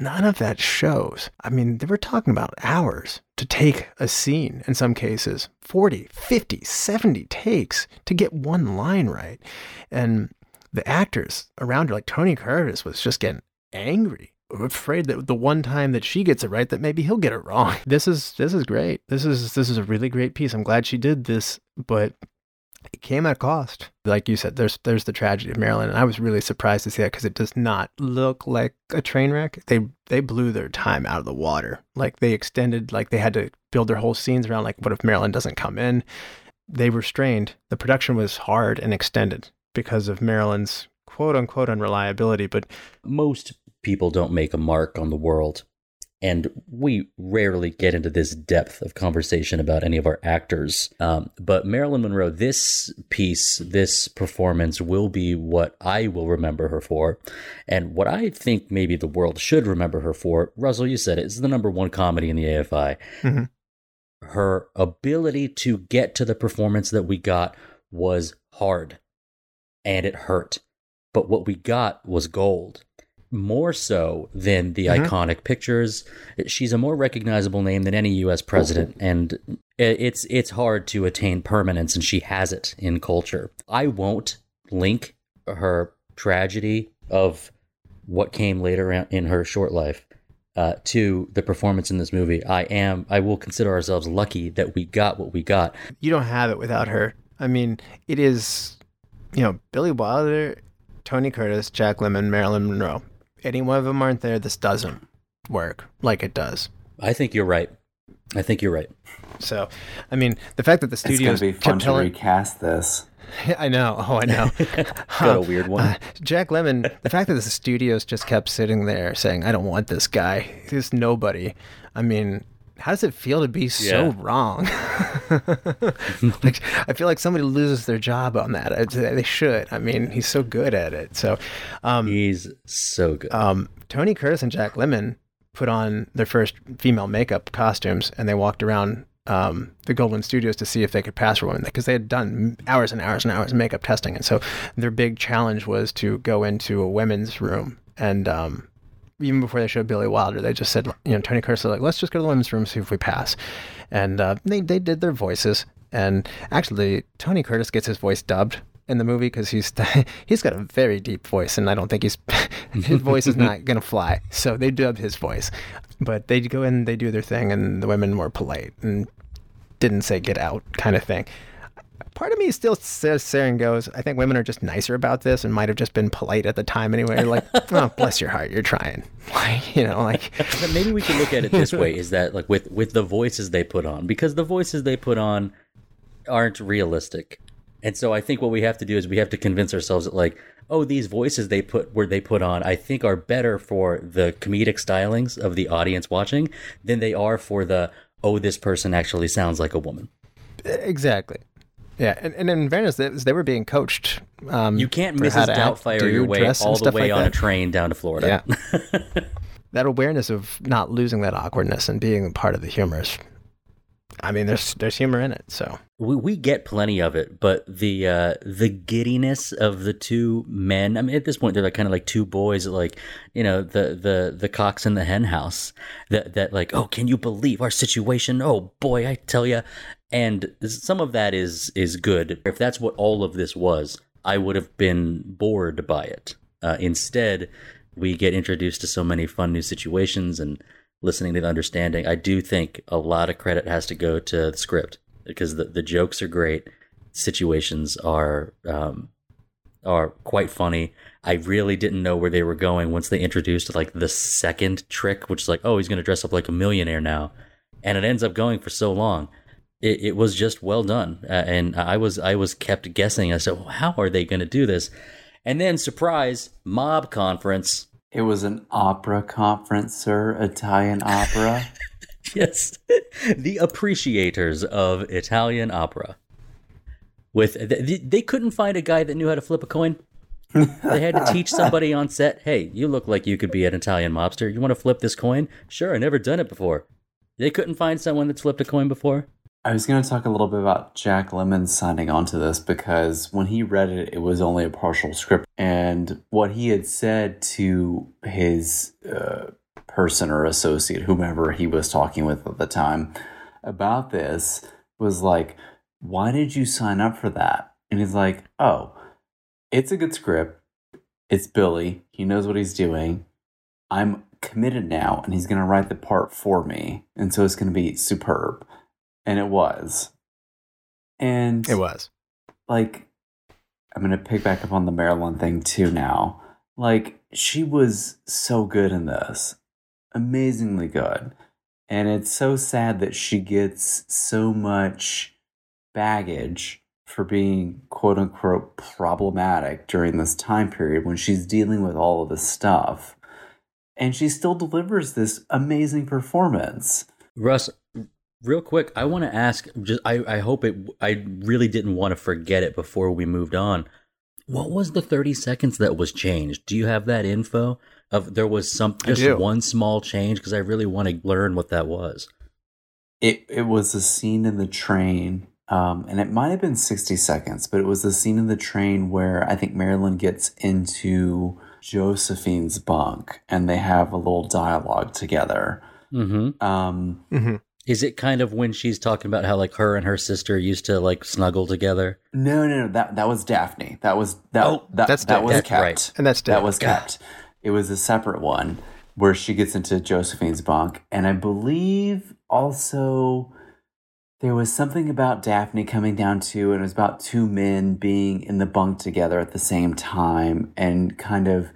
none of that shows. I mean, they were talking about hours to take a scene in some cases 40, 50, 70 takes to get one line right. And the actors around her, like Tony Curtis, was just getting angry. Afraid that the one time that she gets it right, that maybe he'll get it wrong. This is this is great. This is this is a really great piece. I'm glad she did this, but it came at a cost. Like you said, there's there's the tragedy of Marilyn, and I was really surprised to see that because it does not look like a train wreck. They they blew their time out of the water. Like they extended, like they had to build their whole scenes around like, what if Marilyn doesn't come in? They were strained. The production was hard and extended because of Marilyn's quote unquote unreliability, but most people don't make a mark on the world. And we rarely get into this depth of conversation about any of our actors. Um, but Marilyn Monroe, this piece, this performance will be what I will remember her for. And what I think maybe the world should remember her for, Russell, you said it, is the number one comedy in the AFI. Mm-hmm. Her ability to get to the performance that we got was hard and it hurt. But what we got was gold. more so than the Mhm. iconic pictures. She's a more recognizable name than any U.S. president, and it's it's hard to attain permanence, and she has it in culture. I won't link her tragedy of what came later in her short life uh, to the performance in this movie. I am I will consider ourselves lucky that we got what we got. You don't have it without her. I mean, it is, you know, Billy Wilder, Tony Curtis, Jack Lemmon, Marilyn Monroe. Any one of them aren't there, this doesn't work like it does. I think you're right. I think you're right. So, I mean, the fact that the studio It's going studios to be fun kept to telling, recast this. I know. Oh, I know. Got a weird one. Uh, Jack Lemmon, the fact that the studios just kept sitting there saying, I don't want this guy. He's nobody. I mean, how does it feel to be so Yeah. wrong? like, I feel like somebody loses their job on that. It's- They should. I mean, he's so good at it. So, um, He's so good. um, Tony Curtis and Jack Lemmon put on their first female makeup costumes and they walked around um, the Goldwyn Studios to see if they could pass for women because they had done hours and hours and hours of makeup testing. And so their big challenge was to go into a women's room. And um, even before they showed Billy Wilder, they just said, you know, Tony Curtis like, let's just go to the women's room, see if we pass. And uh, they, they did their voices. And actually, Tony Curtis gets his voice dubbed in the movie because he's he's got a very deep voice, and I don't think he's his voice is not gonna fly. So they dubbed his voice, but they go in, they do their thing, and the women were polite and didn't say "get out" kind of thing. Part of me still says there and goes, I think women are just nicer about this and might have just been polite at the time anyway. Like, oh, bless your heart, you're trying. Like, you know, like But maybe we can look at it this way: is that like with with the voices they put on, because the voices they put on aren't realistic, and so I think what we have to do is we have to convince ourselves that like, oh, these voices they put where they put on, I think are better for the comedic stylings of the audience watching than they are for the oh, this person actually sounds like a woman. exactly. Yeah, and, and in fairness, they, they were being coached. Um, You can't Mrs. to act, Doubtfire your way all the way like on a train down to Florida. that awareness of not losing that awkwardness and being a part of the humor is I mean there's there's humor in it so we we get plenty of it, but the uh, the giddiness of the two men. I mean, at this point, they're like kind of like two boys, like you know, the the the cocks in the hen house. That that like, oh, can you believe our situation? Oh boy, I tell you. And some of that is is good. If that's what all of this was, I would have been bored by it. Uh, instead, we get introduced to so many fun new situations and listening to the understanding. I do think a lot of credit has to go to the script because the, the jokes are great, situations are um, are quite funny. I really didn't know where they were going once they introduced like the second trick, which is like, oh, he's going to dress up like a millionaire now, and it ends up going for so long. It, it was just well done, uh, and I was I was kept guessing as to how are they going to do this, and then surprise mob conference. It was an opera conference, sir. Italian opera. yes, the appreciators of Italian opera. With they, they couldn't find a guy that knew how to flip a coin. They had to teach somebody on set. Hey, you look like you could be an Italian mobster. You want to flip this coin? Sure, I never done it before. They couldn't find someone that's flipped a coin before. I was going to talk a little bit about Jack Lemmon signing on to this because when he read it, it was only a partial script. And what he had said to his uh, person or associate, whomever he was talking with at the time, about this was like, Why did you sign up for that? And he's like, Oh, it's a good script. It's Billy. He knows what he's doing. I'm committed now, and he's going to write the part for me. And so it's going to be superb and it was. And it was like I'm gonna pick back up on the Marilyn thing too now. Like she was so good in this. Amazingly good. And it's so sad that she gets so much baggage for being quote unquote problematic during this time period when she's dealing with all of this stuff. And she still delivers this amazing performance. Russ, real quick, I want to ask. Just, I, I hope it. I really didn't want to forget it before we moved on. What was the thirty seconds that was changed? Do you have that info? Of there was some just one small change because I really want to learn what that was. It it was a scene in the train, um, and it might have been sixty seconds, but it was the scene in the train where I think Marilyn gets into Josephine's bunk and they have a little dialogue together. Mm-hmm. Um, hmm Is it kind of when she's talking about how like her and her sister used to like snuggle together? no, no, no, that that was Daphne. That was that Oh, that, that's that Da- was that's kept. right. And that's that was kept. It was a separate one where she gets into Josephine's bunk, and I believe also there was something about Daphne coming down too, and it was about two men being in the bunk together at the same time, and kind of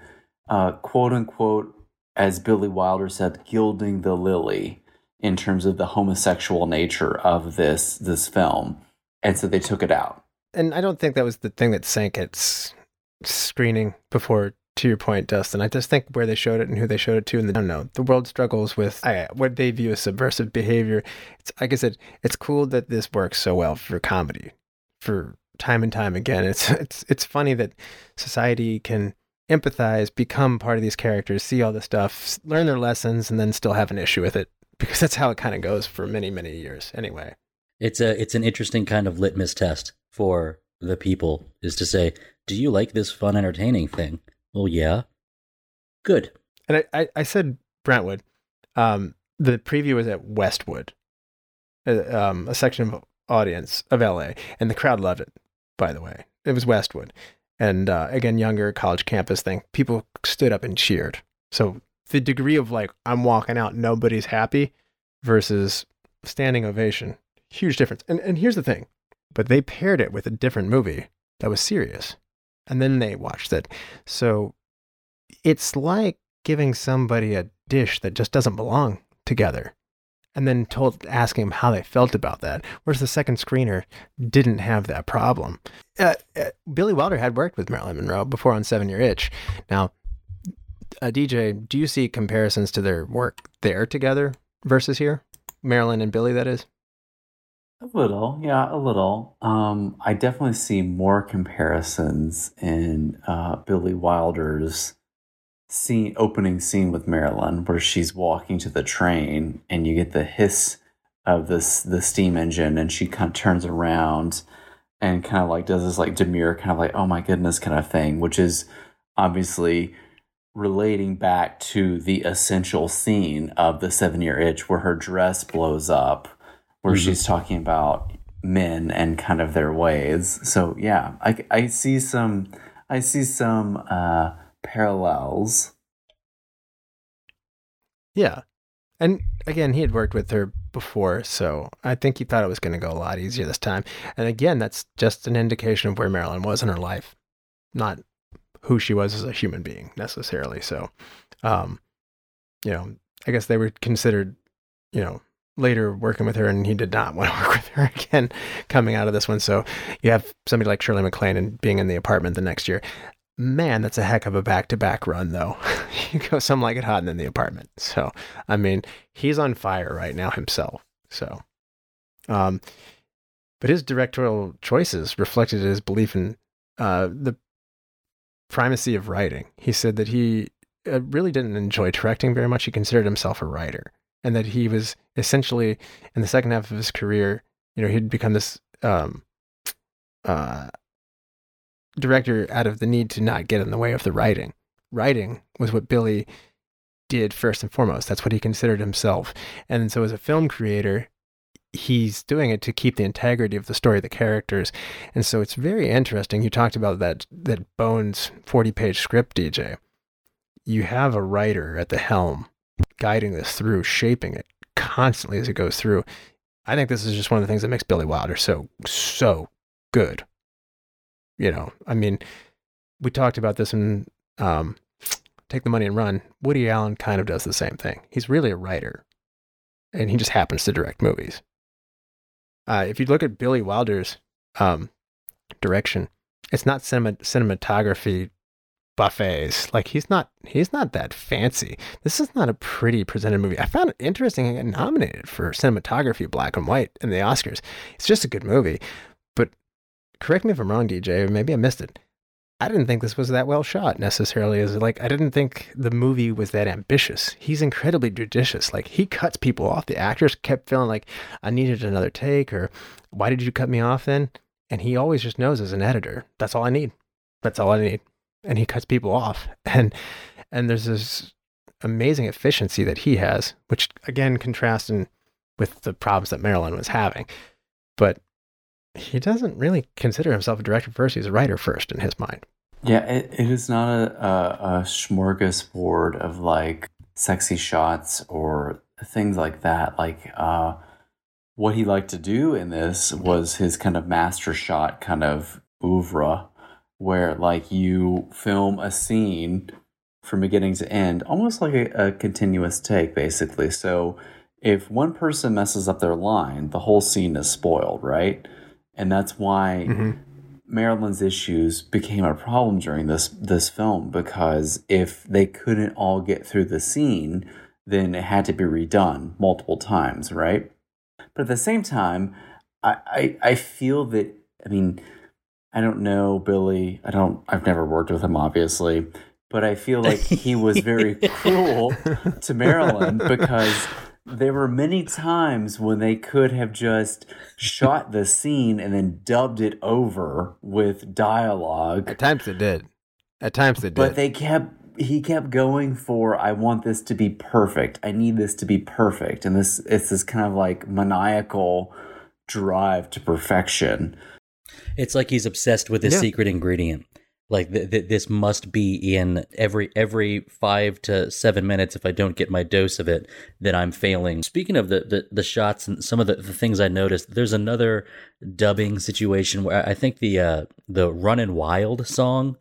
uh, quote unquote, as Billy Wilder said, gilding the lily in terms of the homosexual nature of this this film, and so they took it out. and I don't think that was the thing that sank its screening before. To your point, Dustin, I just think where they showed it and who they showed it to, and the, I don't know. The world struggles with I, what they view as subversive behavior. It's like I said, it's cool that this works so well for comedy, for time and time again. It's it's it's funny that society can empathize, become part of these characters, see all this stuff, learn their lessons, and then still have an issue with it because that's how it kind of goes for many many years. Anyway, It's a it's an interesting kind of litmus test for the people is to say, do you like this fun, entertaining thing? Well, yeah. Good. And I, I, I said Brentwood. Um, the preview was at Westwood, uh, um, a section of audience of LA, and the crowd loved it. By the way, it was Westwood, and uh, again, younger college campus thing. People stood up and cheered. So the degree of like I'm walking out, nobody's happy, versus standing ovation, huge difference. And and here's the thing, but they paired it with a different movie that was serious, and then they watched it. So it's like giving somebody a dish that just doesn't belong together and then told asking them how they felt about that whereas the second screener didn't have that problem uh, uh, billy wilder had worked with marilyn monroe before on seven year itch now uh, dj do you see comparisons to their work there together versus here marilyn and billy that is A little, yeah, a little. Um, I definitely see more comparisons in uh, Billy Wilder's scene, opening scene with Marilyn, where she's walking to the train, and you get the hiss of this the steam engine, and she kind of turns around and kind of like does this like demure kind of like oh my goodness kind of thing, which is obviously relating back to the essential scene of the seven year itch where her dress blows up where Mhm. she's talking about men and kind of their ways. So yeah, I, I see some I see some uh, parallels. Yeah. And again, he had worked with her before, so I think he thought it was going to go a lot easier this time. And again, that's just an indication of where Marilyn was in her life, not who she was as a human being necessarily. So, um, you know, I guess they were considered, you know, later working with her, and he did not want to work with her again coming out of this one. So you have somebody like Shirley MacLaine and being in the apartment the next year. Man, that's a heck of a back to back run, though. you go some like it hot and then the apartment. So, I mean, he's on fire right now himself. So, um, but his directorial choices reflected his belief in uh, the primacy of writing. He said that he uh, really didn't enjoy directing very much. He considered himself a writer, and that he was essentially in the second half of his career, you know, he'd become this um, uh, director out of the need to not get in the way of the writing. Writing was what Billy did first and foremost. That's what he considered himself. And so, as a film creator, he's doing it to keep the integrity of the story, the characters. And so, it's very interesting. You talked about that that Bones forty page script, DJ. You have a writer at the helm guiding this through, shaping it constantly as it goes through. I think this is just one of the things that makes Billy Wilder so so good. You know, I mean, we talked about this in um, Take the Money and Run. Woody Allen kind of does the same thing. He's really a writer, and he just happens to direct movies. Uh, if you look at Billy Wilder's um, direction, it's not cinema, cinematography buffets. Like he's not he's not that fancy. This is not a pretty presented movie. I found it interesting and got nominated for cinematography, black and white, in the Oscars. It's just a good movie. But correct me if I'm wrong, DJ. Maybe I missed it. I didn't think this was that well shot necessarily. As like I didn't think the movie was that ambitious. He's incredibly judicious. Like he cuts people off. The actors kept feeling like I needed another take or why did you cut me off then? And he always just knows as an editor, that's all I need. That's all I need. and he cuts people off. And and there's this amazing efficiency that he has, which again contrasting with the problems that Marilyn was having. But he doesn't really consider himself a director first. He's a writer first in his mind. Yeah, it, it is not a, a, a smorgasbord of like sexy shots or things like that. Like, uh, what he liked to do in this was his kind of master shot kind of oeuvre, where like you film a scene from beginning to end, almost like a, a continuous take, basically. So if one person messes up their line, the whole scene is spoiled, right? And that's why Mm-hmm. Marilyn's issues became a problem during this this film because if they couldn't all get through the scene, then it had to be redone multiple times, right? But at the same time, I, I, I feel that I mean, I don't know Billy. I don't. I've never worked with him, obviously, but I feel like he was very cruel to Marilyn because there were many times when they could have just shot the scene and then dubbed it over with dialogue At times it did. At times it did. but they kept he kept going for I want this to be perfect. I need this to be perfect. And this it's this kind of like maniacal drive to perfection. It's like he's obsessed with this Yeah. secret ingredient. Like th- th- this must be in every every five to seven minutes. If I don't get my dose of it, then I'm failing. Speaking of the the, the shots and some of the, the things I noticed, there's another dubbing situation where I think the uh, the "Runnin' Wild" song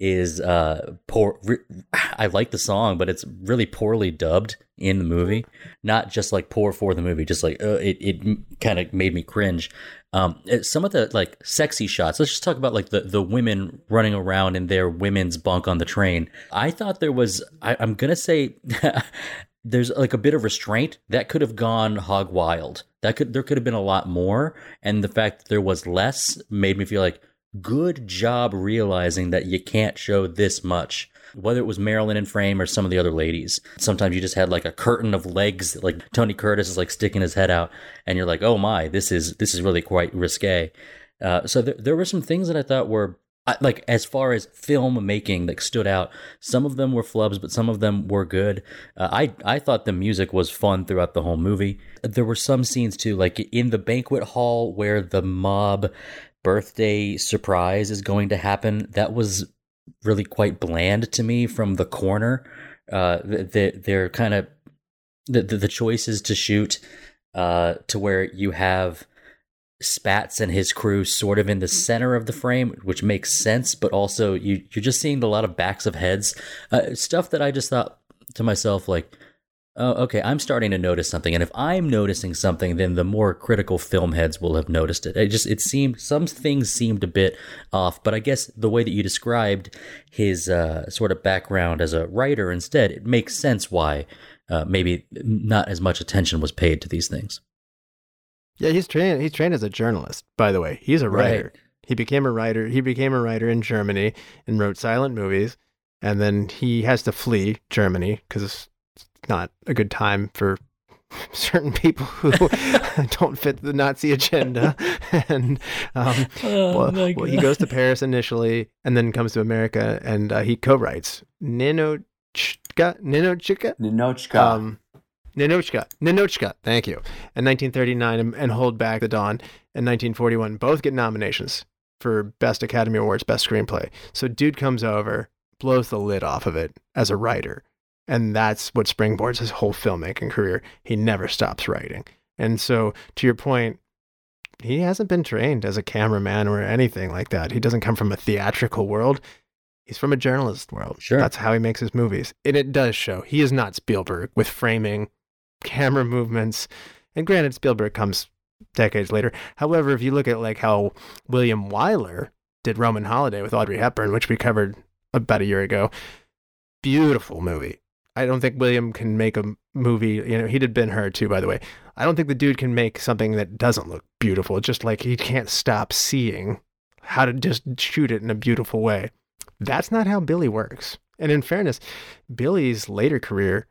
is uh poor. Re- I like the song, but it's really poorly dubbed in the movie. Not just like poor for the movie, just like uh, it it kind of made me cringe. Um, some of the like sexy shots. Let's just talk about like the the women running around in their women's bunk on the train. I thought there was. I, I'm gonna say. There's like a bit of restraint that could have gone hog wild. That could there could have been a lot more, and the fact that there was less made me feel like good job realizing that you can't show this much. Whether it was Marilyn in frame or some of the other ladies. Sometimes you just had like a curtain of legs, like Tony Curtis is like sticking his head out, and you're like, oh my, this is this is really quite risque. Uh, so there, there were some things that I thought were like as far as film making that stood out. Some of them were flubs, but some of them were good. Uh, I I thought the music was fun throughout the whole movie. There were some scenes too, like in the banquet hall where the mob birthday surprise is going to happen. That was really quite bland to me from the corner. Uh, they, they're kind of the, the the choices to shoot uh, to where you have Spats and his crew sort of in the center of the frame, which makes sense, but also you you're just seeing a lot of backs of heads, uh, stuff that I just thought to myself like. Oh, okay. I'm starting to notice something, and if I'm noticing something, then the more critical film heads will have noticed it. It just it seemed some things seemed a bit off, but I guess the way that you described his uh, sort of background as a writer instead, it makes sense why uh, maybe not as much attention was paid to these things. Yeah, he's trained. He's trained as a journalist. By the way, he's a Right. writer. He became a writer. He became a writer in Germany and wrote silent movies. And then he has to flee Germany because not a good time for certain people who don't fit the Nazi agenda. and um, Oh, well, well, he goes to Paris initially, and then comes to America, and uh, he co-writes Ninotchka. Ninotchka. Ninotchka. Um, Ninotchka. Ninotchka. Thank you. In 1939 and, and Hold Back the Dawn in 1941 both get nominations for Best Academy Awards, Best Screenplay. So dude comes over, blows the lid off of it as a writer. And that's what springboards his whole filmmaking career. He never stops writing. And so, to your point, he hasn't been trained as a cameraman or anything like that. He doesn't come from a theatrical world. He's from a journalist world. Sure. That's how he makes his movies. And it does show. He is not Spielberg with framing, camera movements. And granted, Spielberg comes decades later. However, if you look at like how William Wyler did Roman Holiday with Audrey Hepburn, which we covered about a year ago, beautiful movie. I don't think William can make a movie. You know, he did Ben Hur too, by the way. I don't think the dude can make something that doesn't look beautiful. Just like he can't stop seeing how to just shoot it in a beautiful way. That's not how Billy works. And in fairness, Billy's later career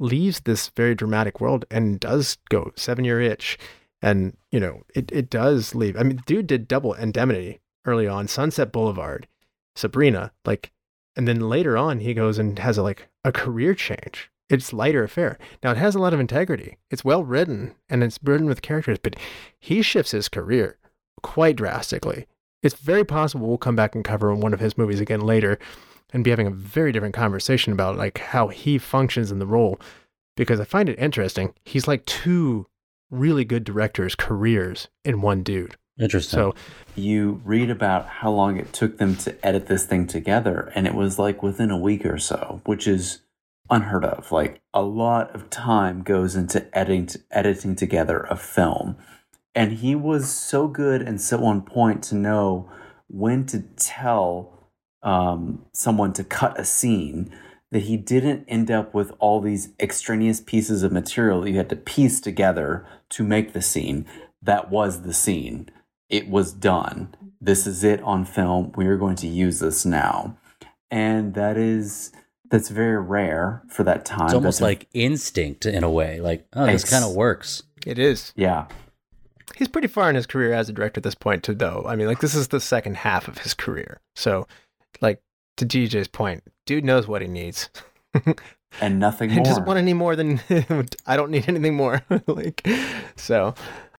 leaves this very dramatic world and does go seven year itch. And, you know, it, it does leave. I mean, dude did double indemnity early on, Sunset Boulevard, Sabrina, like And then later on, he goes and has a, like a career change. It's lighter affair. Now it has a lot of integrity. It's well written and it's burdened with characters, but he shifts his career quite drastically. It's very possible we'll come back and cover one of his movies again later and be having a very different conversation about like how he functions in the role because I find it interesting. He's like two really good directors' careers in one dude. Interesting. So You read about how long it took them to edit this thing together, and it was like within a week or so, which is unheard of. Like a lot of time goes into editing editing together a film. And he was so good and so on point to know when to tell um, someone to cut a scene that he didn't end up with all these extraneous pieces of material that you had to piece together to make the scene. That was the scene. It was done. This is it on film. We are going to use this now. And that is that's very rare for that time. it's almost That's a- like instinct in a way. Like, oh, this kind of works. it is. yeah. He's pretty far in his career as a director at this point, too, though. I mean, like, this is the second half of his career. So, like, to DJ's point, dude knows what he needs. And nothing He doesn't want any more than I don't need anything more. like, so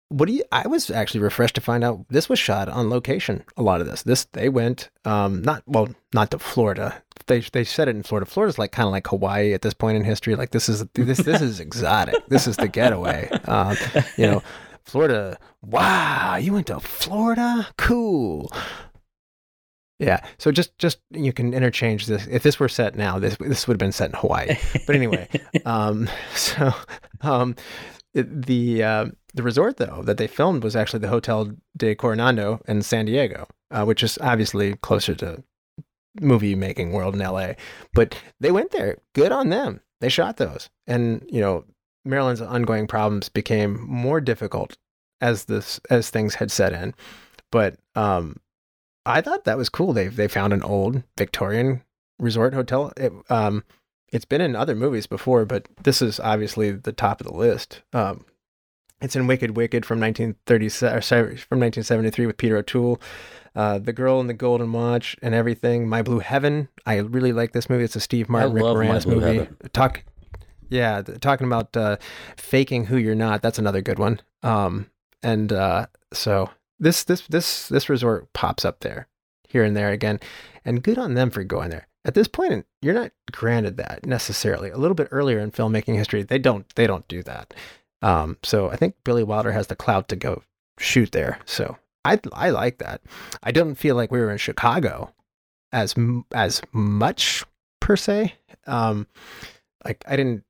what do you? I was actually refreshed to find out this was shot on location. A lot of this, this they went, um, not well, not to Florida. They they said it in Florida. Florida's like kind of like Hawaii at this point in history. Like this is this this is exotic. This is the getaway. Um, you know, Florida. Wow, you went to Florida? Cool. Yeah. So just just you can interchange this. If this were set now, this this would have been set in Hawaii. But anyway, um, so um, the uh, the resort though that they filmed was actually the Hotel del Coronado in San Diego, uh, which is obviously closer to movie making world in L.A. But they went there. Good on them. They shot those, and you know Marilyn's ongoing problems became more difficult as this as things had set in. But um, I thought that was cool. They they found an old Victorian resort hotel. It, um, it's been in other movies before, but this is obviously the top of the list. Um, it's in Wicked Wicked from 1937, or sorry, from 1973 with Peter O'Toole. Uh, the Girl in the Golden Watch and everything. My Blue Heaven. I really like this movie. It's a Steve Martin, Rick Moranis movie. Heaven. Talk, yeah, th- talking about uh, faking who you're not. That's another good one. Um, and uh, so this this this this resort pops up there, here and there again, and good on them for going there. At this point, you're not granted that necessarily. A little bit earlier in filmmaking history, they don't they don't do that. Um, so I think Billy Wilder has the clout to go shoot there. So I I like that. I don't feel like we were in Chicago as as much per se. Um, like I didn't.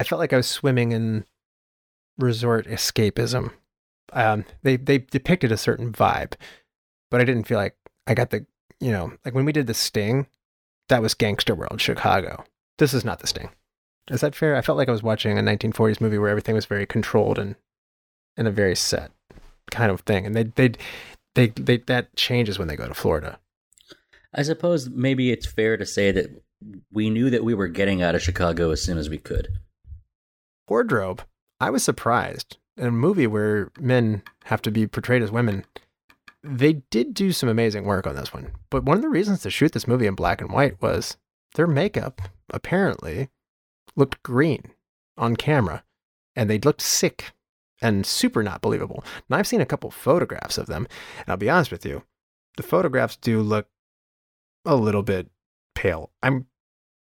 I felt like I was swimming in resort escapism. Um, they they depicted a certain vibe, but I didn't feel like I got the you know like when we did the Sting, that was Gangster World Chicago. This is not the Sting. Is that fair? I felt like I was watching a 1940s movie where everything was very controlled and and a very set kind of thing. And they they they they that changes when they go to Florida. I suppose maybe it's fair to say that we knew that we were getting out of Chicago as soon as we could. Wardrobe. I was surprised. In a movie where men have to be portrayed as women, they did do some amazing work on this one. But one of the reasons to shoot this movie in black and white was their makeup apparently looked green on camera and they looked sick and super not believable. Now, I've seen a couple photographs of them, and I'll be honest with you, the photographs do look a little bit pale. I'm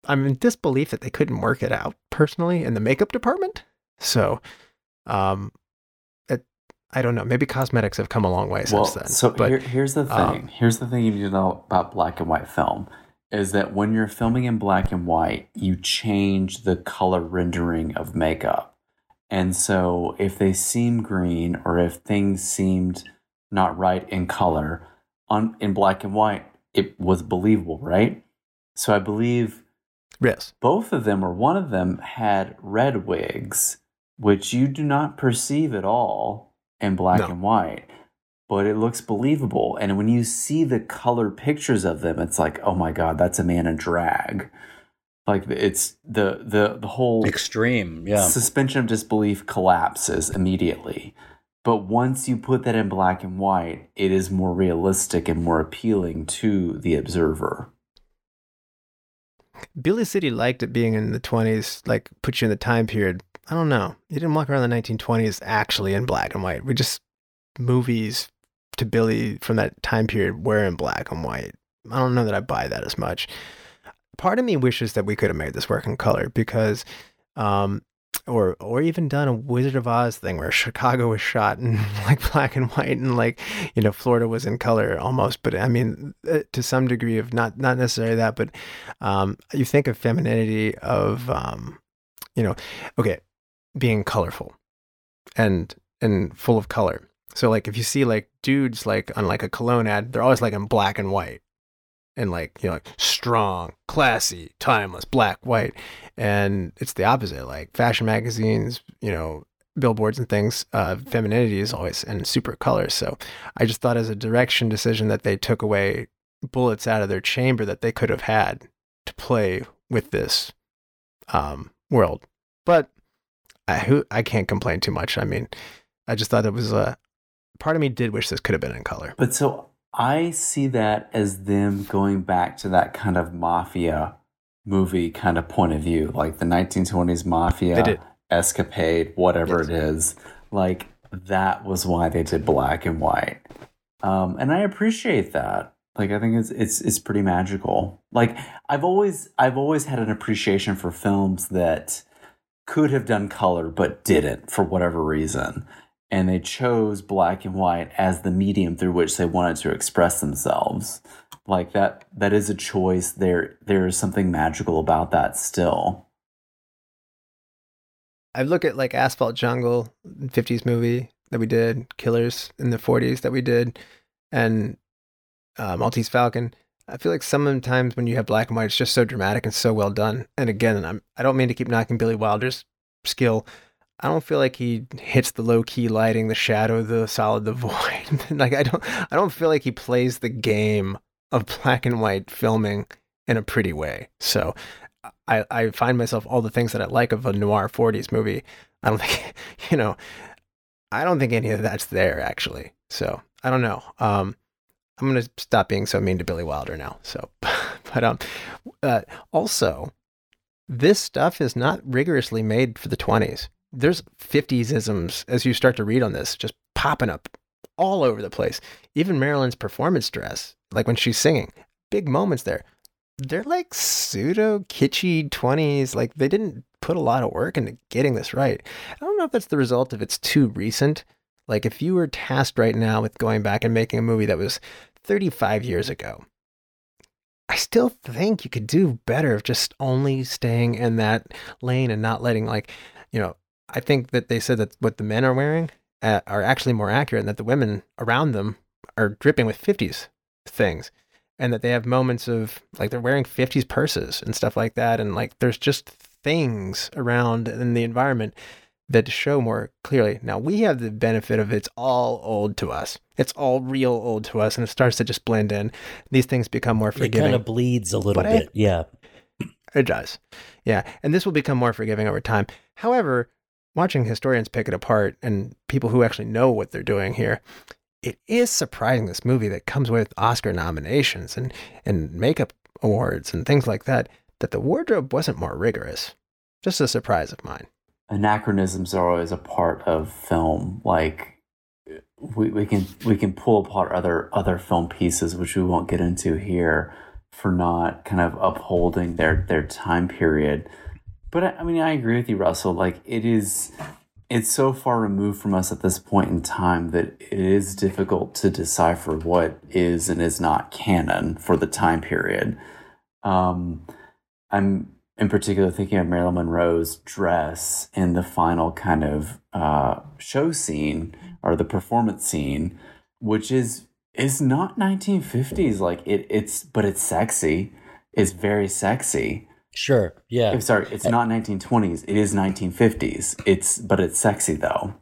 I'm in disbelief that they couldn't work it out personally in the makeup department. So, um, I don't know. Maybe cosmetics have come a long way well, since then. so but here, here's the thing. um, here's the thing you need to know about black and white film is that when you're filming in black and white, you change the color rendering of makeup. And so if they seem green or if things seemed not right in color on in black and white, it was believable, right? So I believe yes, both of them or one of them had red wigs, which you do not perceive at all in black No. and white, but it looks believable. And when you see the color pictures of them, it's like, oh my god, that's a man in drag. Like it's the the the whole Extreme, yeah. suspension of disbelief collapses immediately. But once you put that in black and white, it is more realistic and more appealing to the observer. Billy City liked it being in the 20s, like put you in the time period. I don't know. You didn't walk around the 1920s actually in black and white. We just movies to Billy from that time period were in black and white. I don't know that I buy that as much. Part of me wishes that we could have made this work in color because um, or or even done a Wizard of Oz thing where Chicago was shot in like black and white and like you know Florida was in color almost. But I mean, uh, to some degree of not not necessarily that, but um, you think of femininity of um, you know, okay, being colorful and and full of color. So like if you see like dudes like on like a cologne ad, they're always like in black and white and like you know like strong classy timeless black white. And it's the opposite like fashion magazines you know billboards and things uh, femininity is always in super colors so i just thought as a direction decision that they took away bullets out of their chamber that they could have had to play with this um, world. But I, who, I can't complain too much. I mean i just thought it was a part of me did wish this could have been in color. But so I see that as them going back to that kind of mafia movie kind of point of view, like the 1920s mafia escapade, whatever Yes. it is. Like that was why they did black and white. Um, and I appreciate that. Like I think it's it's it's pretty magical. Like I've always I've always had an appreciation for films that could have done color but didn't for whatever reason. And they chose black and white as the medium through which they wanted to express themselves. Like that that is a choice. There there is something magical about that still. I look at like Asphalt Jungle, 50s movie that we did, Killers in the 40s that we did, and uh, Maltese Falcon. I feel like sometimes when you have black and white, it's just so dramatic and so well done. And again, I'm, I don't mean to keep knocking Billy Wilder's skill. I don't feel like he hits the low key lighting, the shadow, the solid, the void. like I don't, I don't feel like he plays the game of black and white filming in a pretty way. So I, I find myself all the things that I like of a noir 40s movie. I don't think, you know, I don't think any of that's there actually. So I don't know. Um, I'm to stop being so mean to Billy Wilder now. So, but um, uh, also, this stuff is not rigorously made for the 20s. There's 50s isms as you start to read on this, just popping up all over the place. Even Marilyn's performance dress, like when she's singing, big moments there they're like pseudo kitschy 20s. Like they didn't put a lot of work into getting this right. I don't know if that's the result of it's too recent. Like if you were tasked right now with going back and making a movie that was 35 years ago, I still think you could do better of just only staying in that lane and not letting like, you know, I think that they said that what the men are wearing uh, are actually more accurate and that the women around them are dripping with 50s things and that they have moments of like they're wearing 50s purses and stuff like that and like there's just things around in the environment that show more clearly now we have the benefit of it's all old to us it's all real old to us and it starts to just blend in these things become more forgiving. It kind of bleeds a little But I- bit. Yeah. it does. Yeah. And this will become more forgiving over time. However, watching historians pick it apart and people who actually know what they're doing here, it is surprising this movie that comes with Oscar nominations and, and makeup awards and things like that, that the wardrobe wasn't more rigorous. Just a surprise of mine. Anachronisms are always a part of film. Like we, we can we can pull apart other other film pieces, which we won't get into here, for not kind of upholding their their time period. But I, mean, I agree with you, Russell. Like it is, it's so far removed from us at this point in time that it is difficult to decipher what is and is not canon for the time period. Um, I'm in particular thinking of Marilyn Monroe's dress in the final kind of uh, show scene or the performance scene, which is is not 1950s. Like it, it's but it's sexy. It's very sexy. Sure. Yeah. I'm sorry, it's not 1920s. It is 1950s. It's but it's sexy though.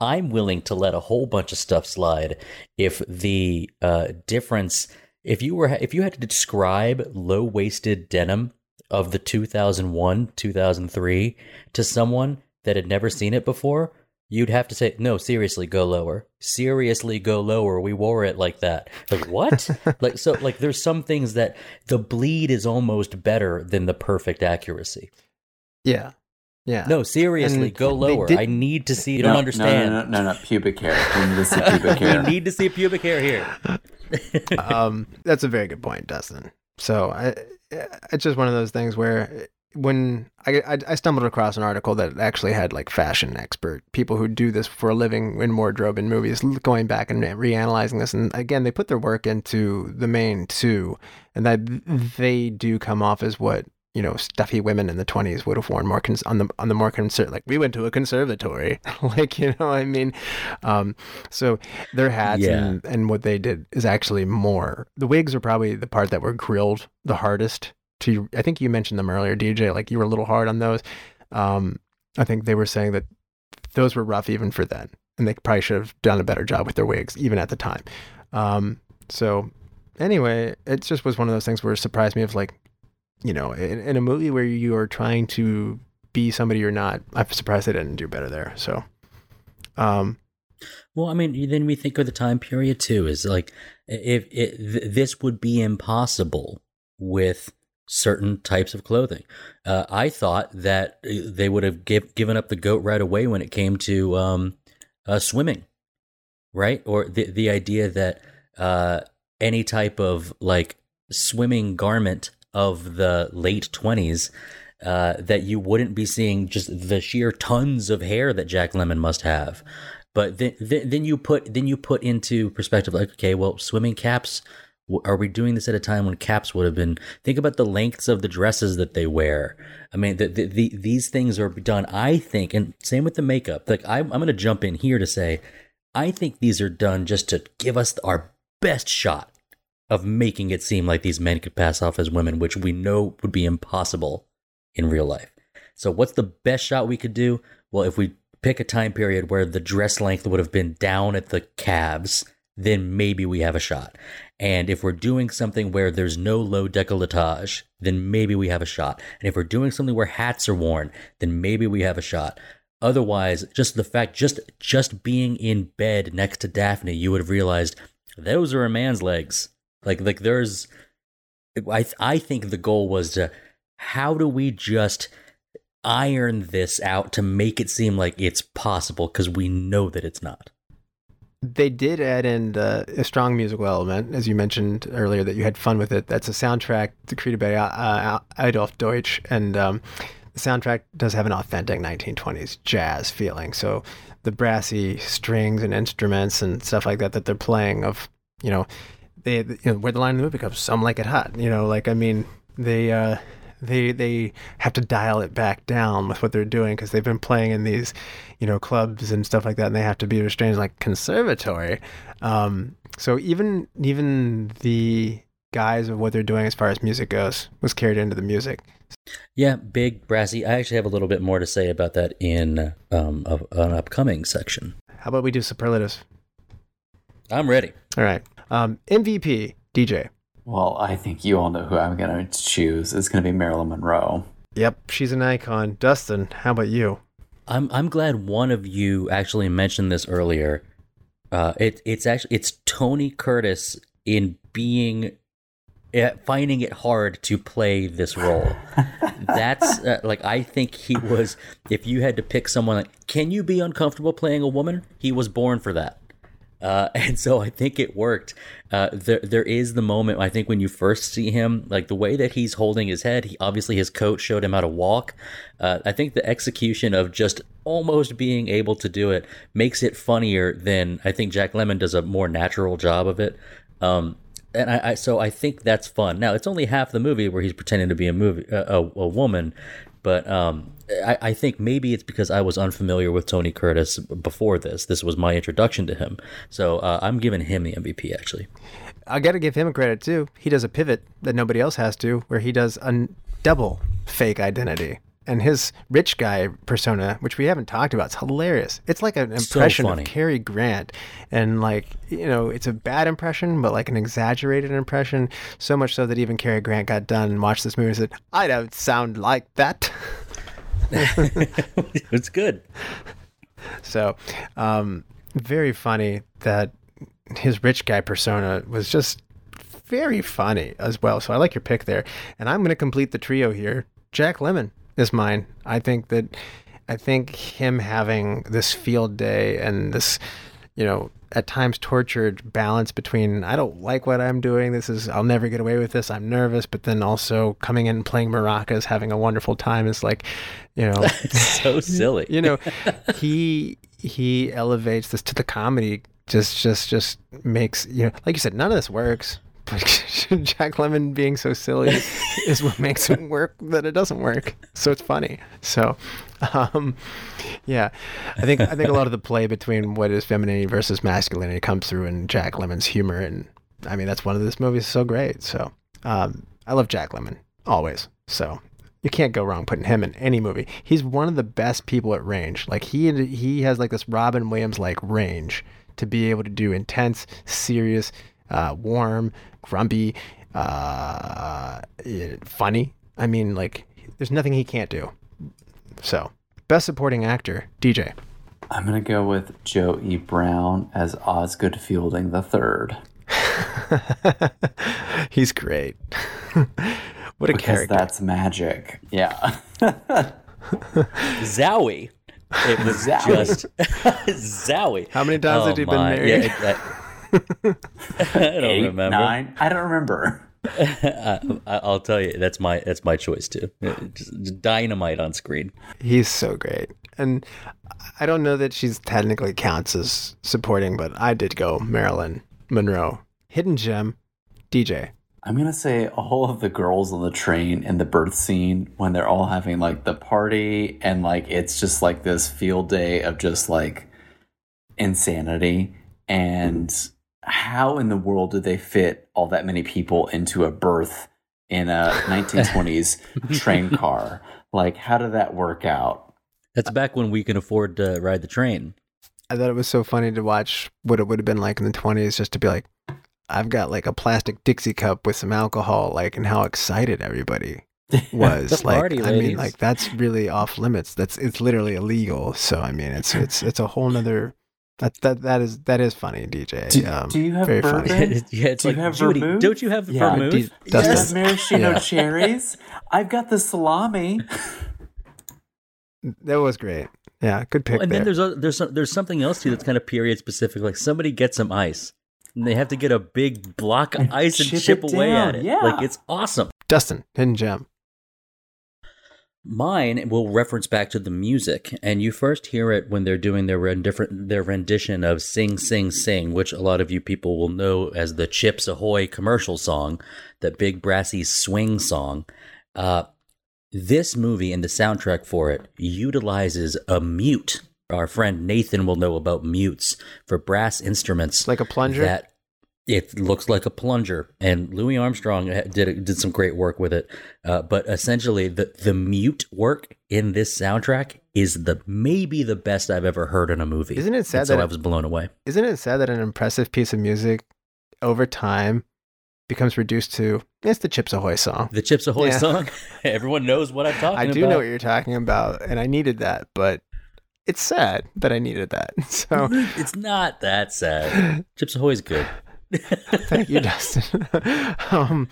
I'm willing to let a whole bunch of stuff slide if the uh, difference if you were if you had to describe low waisted denim of the 2001 2003 to someone that had never seen it before You'd have to say, no, seriously, go lower. Seriously, go lower. We wore it like that. Like, what? like, so, like, there's some things that the bleed is almost better than the perfect accuracy. Yeah. Yeah. No, seriously, And go lower. did- I need to see. You No, don't understand. No, no, no, no, no, pubic hair. We need to see pubic hair. we need to see pubic hair here. um, that's a very good point, Dustin. So I, it's just one of those things where when I, I I stumbled across an article that actually had like fashion expert people who do this for a living in wardrobe in movies going back and reanalyzing this, and again they put their work into the main two, and that they do come off as what you know stuffy women in the 20s would have worn more cons- on the on the more concert like we went to a conservatory like you know what i mean um so their hats Yeah. and, and what they did is actually more the wigs are probably the part that were grilled the hardest to i think you mentioned them earlier dj like you were a little hard on those um i think they were saying that those were rough even for then and they probably should have done a better job with their wigs even at the time um so anyway it just was one of those things where it surprised me of like you know, in, in a movie where you are trying to be somebody you're not, I'm surprised they didn't do better there. So, um, Well, I mean, then we think of the time period too. Is like if th- this would be impossible with certain types of clothing. Uh, I thought that uh, they would have give, given up the goat right away when it came to um, uh, swimming, right? Or the the idea that uh, any type of like swimming garment of the late twenties. Uh, that you wouldn't be seeing just the sheer tons of hair that Jack Lemmon must have, but then, then then you put then you put into perspective like okay well swimming caps are we doing this at a time when caps would have been think about the lengths of the dresses that they wear. I mean the, the, the, these things are done i think and same with the makeup. Like I, i'm going to jump in here to say i think these are done just to give us our best shot of making it seem like these men could pass off as women which we know would be impossible in real life. So what's the best shot we could do? Well if we pick a time period where the dress length would have been down at the calves, then maybe we have a shot. And if we're doing something where there's no low decolletage, then maybe we have a shot. And if we're doing something where hats are worn, then maybe we have a shot. Otherwise, just the fact just just being in bed next to Daphne, you would have realized those are a man's legs. Like like there's I I think the goal was to how do we just iron this out to make it seem like it's possible because we know that it's not. They did add in uh, a strong musical element, as you mentioned earlier, that you had fun with it. That's a soundtrack created by uh, Adolf Deutsch, and um, the soundtrack does have an authentic 1920s jazz feeling. So the brassy strings and instruments and stuff like that that they're playing of, you know, they, you know, where the line of the movie comes, some like it hot. You know, like I mean, they. Uh, they they have to dial it back down with what they're doing because they've been playing in these you know clubs and stuff like that and they have to be restrained like conservatory um, so even even the guise of what they're doing as far as music goes was carried into the music Yeah, big brassy. I actually have a little bit more to say about that in um, a, an upcoming section. how about we do superlatives I'm ready. all right um, mvp dj Well, I think you all know who I'm going to choose. It's going to be Marilyn Monroe. yep she's an icon dustin how about you I'm I'm glad one of you actually mentioned this earlier. Uh, it it's actually it's Tony Curtis in being uh, finding it hard to play this role. That's uh, like I think he was. If you had to pick someone, like, can you be uncomfortable playing a woman? He was born for that. Uh, and so I think it worked. Uh, there, there is the moment I think when you first see him, like the way that he's holding his head. He obviously his coach showed him how to walk. Uh, I think the execution of just almost being able to do it makes it funnier than I think Jack Lemmon does a more natural job of it. Um, and I, I so I think that's fun. Now it's only half the movie where he's pretending to be a movie a, a, woman, but um, I, I think maybe it's because I was unfamiliar with Tony Curtis before this. This was my introduction to him, so uh, I'm giving him the MVP actually. I got to give him a credit too. He does a pivot that nobody else has to, where he does a double fake identity. And his rich guy persona, which we haven't talked about, is hilarious. It's like an impression funny. of Cary Grant, and like you know, it's a bad impression, but like an exaggerated impression. So much so that even Cary Grant got done and watched this movie and said, "I don't sound like that." it's good. so, um, very funny that his rich guy persona was just very funny as well. So I like your pick there. And I'm going to complete the trio here. Jack Lemmon is mine. I think that I think him having this field day and this, you know, at times tortured balance between I don't like what I'm doing. This is I'll never get away with this. I'm nervous, but then also coming in and playing maracas, having a wonderful time is like, you know, so silly. you know, he he elevates this to the comedy. Just just just makes you know, like you said, none of this works. But Jack Lemmon being so silly is what makes it work that it doesn't work. So it's funny. So, um, yeah, I think I think a lot of the play between what is femininity versus masculinity comes through in Jack Lemmon's humor, and I mean that's one of this movie is so great. So, um, I love Jack Lemmon always. So you can't go wrong putting him in any movie. He's one of the best people at range. Like he he has like this Robin Williams like range to be able to do intense, serious, uh, warm, grumpy, uh, funny. I mean, like there's nothing he can't do. So, best supporting actor, DJ. I'm gonna go with Joe E. Brown as Osgood Fielding the third. He's great. what a because character. that's magic. Yeah. Zowie. It was Zowie. just Zowie. How many times Oh have you been married? Yeah, it- I don't Eight, remember. nine. I don't remember. I, I'll tell you, that's my that's my choice too. Just, just dynamite on screen. He's so great. And I don't know that she's technically counts as supporting, but I did go Marilyn Monroe. Hidden gem, DJ. I'm gonna say all of the girls on the train in the berth scene when they're all having like the party and like it's just like this field day of just like insanity and how in the world did they fit all that many people into a berth in a 1920s train car like how did that work out That's back when we can afford to ride the train. I thought it was so funny to watch what it would have been like in the 20s just to be like, I've got like a plastic Dixie cup with some alcohol, like, and how excited everybody was. The like, party, I mean, like that's really off limits. That's it's literally illegal. So I mean, it's it's it's a whole nother. That that that is that is funny, DJ. Do- um, do you have very bourbon? funny. yeah, it's Do you have Judy. vermouth? Don't you have Yeah. vermouth? D- you Dustin. have maraschino Yeah. cherries i've got the salami That was great. Yeah, good pick Well, and there. then there's a, there's some, there's something else too that's kind of period specific. Like somebody gets some ice, and they have to get a big block of And ice and chip chip away down, at it. yeah. Like it's awesome. Dustin, hidden gem. Mine will reference back to the music, and you first hear it when they're doing their rendiff- their rendition of "Sing, Sing, Sing," which a lot of you people will know as the Chips Ahoy commercial song, that big brassy swing song. Uh, this movie and the soundtrack for it utilizes a mute. Our friend Nathan will know about mutes for brass instruments, Like a plunger? That it looks like a plunger, and Louis Armstrong did did some great work with it. Uh, but essentially, the the mute work in this soundtrack is the maybe the best I've ever heard in a movie. Isn't it sad And so that I was blown away. Isn't it sad that an impressive piece of music over time becomes reduced to it's the Chips Ahoy song? The Chips Ahoy Yeah. song, everyone knows what I'm talking about. I about. do know what you're talking about, and I needed that, but it's sad that I needed that. So it's not that sad. Chips Ahoy's good. thank you, Dustin. um,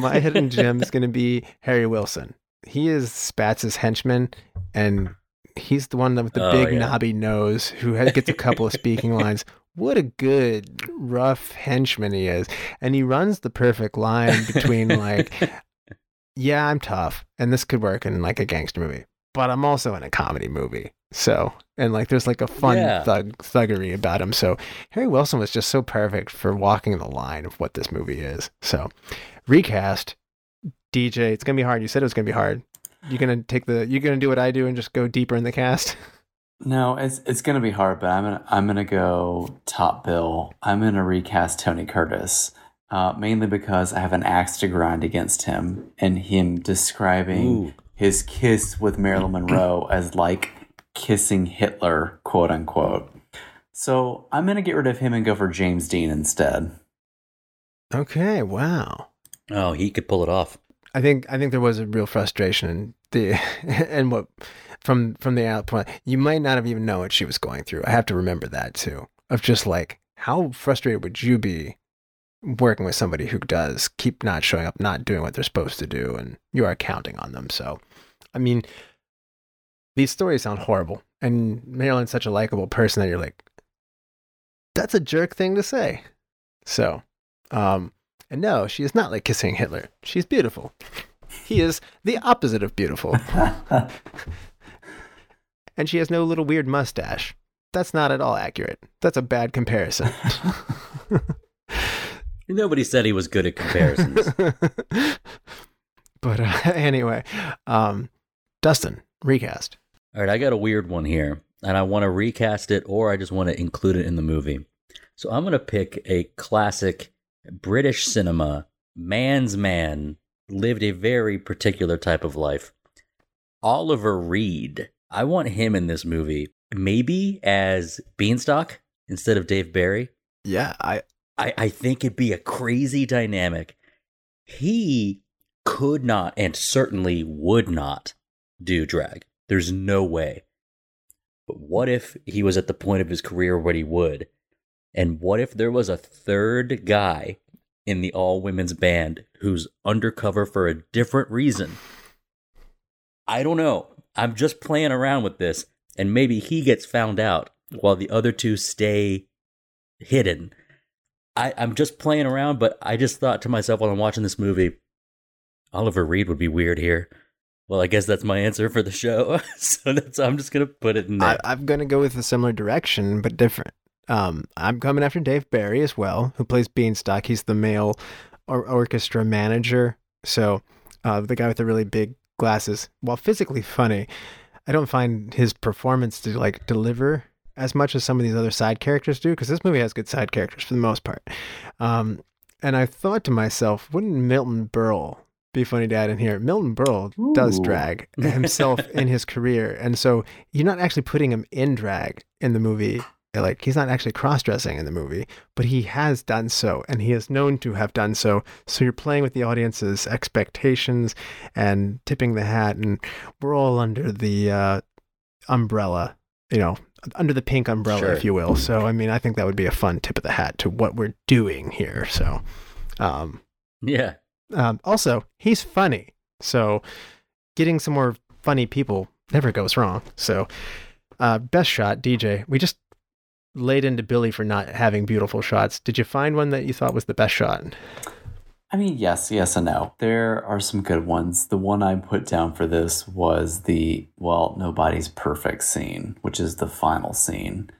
my hidden gem is going to be Harry Wilson. He is Spats's henchman, and he's the one with the Oh, big yeah. knobby nose who has, gets a couple of speaking lines. What a good rough henchman he is, and he runs the perfect line between like, yeah, I'm tough, and this could work in like a gangster movie, but I'm also in a comedy movie. So, and like, there's like a fun Yeah. thug thuggery about him. So, Harry Wilson was just so perfect for walking the line of what this movie is. So, recast DJ. It's gonna be hard. You said it was gonna be hard. You gonna take the? You gonna do what I do and just go deeper in the cast? No, it's it's gonna be hard, but I'm gonna I'm gonna go top bill. I'm gonna recast Tony Curtis, uh, mainly because I have an axe to grind against him and him describing Ooh. his kiss with Marilyn Monroe as like kissing Hitler, quote unquote. So I'm gonna get rid of him and go for James Dean instead. Okay. Wow. Oh, he could pull it off. I think I think there was a real frustration in the and what from from the outpoint. You might not have even known what she was going through. I have to remember that too. Of just like how frustrated would you be working with somebody who does keep not showing up, not doing what they're supposed to do, and you are counting on them. So, I mean, these stories sound horrible, and Marilyn's such a likable person that you're like, that's a jerk thing to say. So, um, and no, she is not like kissing Hitler. She's beautiful. He is the opposite of beautiful. and she has no little weird mustache. That's not at all accurate. That's a bad comparison. Nobody said he was good at comparisons. but uh, anyway, um, Dustin, recast. All right, I got a weird one here, and I want to recast it or I just want to include it in the movie. So I'm going to pick a classic British cinema, man's man, lived a very particular type of life. Oliver Reed. I want him in this movie, maybe as Beanstalk instead of Dave Barry. Yeah, I I, I think it'd be a crazy dynamic. He could not and certainly would not do drag. There's no way. But what if he was at the point of his career where he would? And what if there was a third guy in the all women's band who's undercover for a different reason? I don't know. I'm just playing around with this, and maybe he gets found out while the other two stay hidden. I, I'm just playing around, but I just thought to myself while I'm watching this movie, Oliver Reed would be weird here. Well, I guess that's my answer for the show. so that's I'm just gonna put it in there. I, I'm gonna go with a similar direction, but different. Um, I'm coming after Dave Barry as well, who plays Beanstalk. He's the male or- orchestra manager. So uh, the guy with the really big glasses. While physically funny, I don't find his performance to like deliver as much as some of these other side characters do, because this movie has good side characters for the most part. Um, and I thought to myself, wouldn't Milton Berle be funny dad in here? Milton Berle does drag himself in his career, and so you're not actually putting him in drag in the movie. Like he's not actually cross-dressing in the movie, but he has done so, and he is known to have done so. So you're playing with the audience's expectations and tipping the hat, and we're all under the uh, umbrella, you know, under the pink umbrella, Sure. if you will. So I mean, I think that would be a fun tip of the hat to what we're doing here. So, um, yeah. Um, also, he's funny. So, getting some more funny people never goes wrong. So, uh, best shot, DJ. We just laid into Billy for not having beautiful shots. Did you find one that you thought was the best shot? I mean, yes, yes, and no. There are some good ones. The one I put down for this was the, well, nobody's perfect scene, which is the final scene.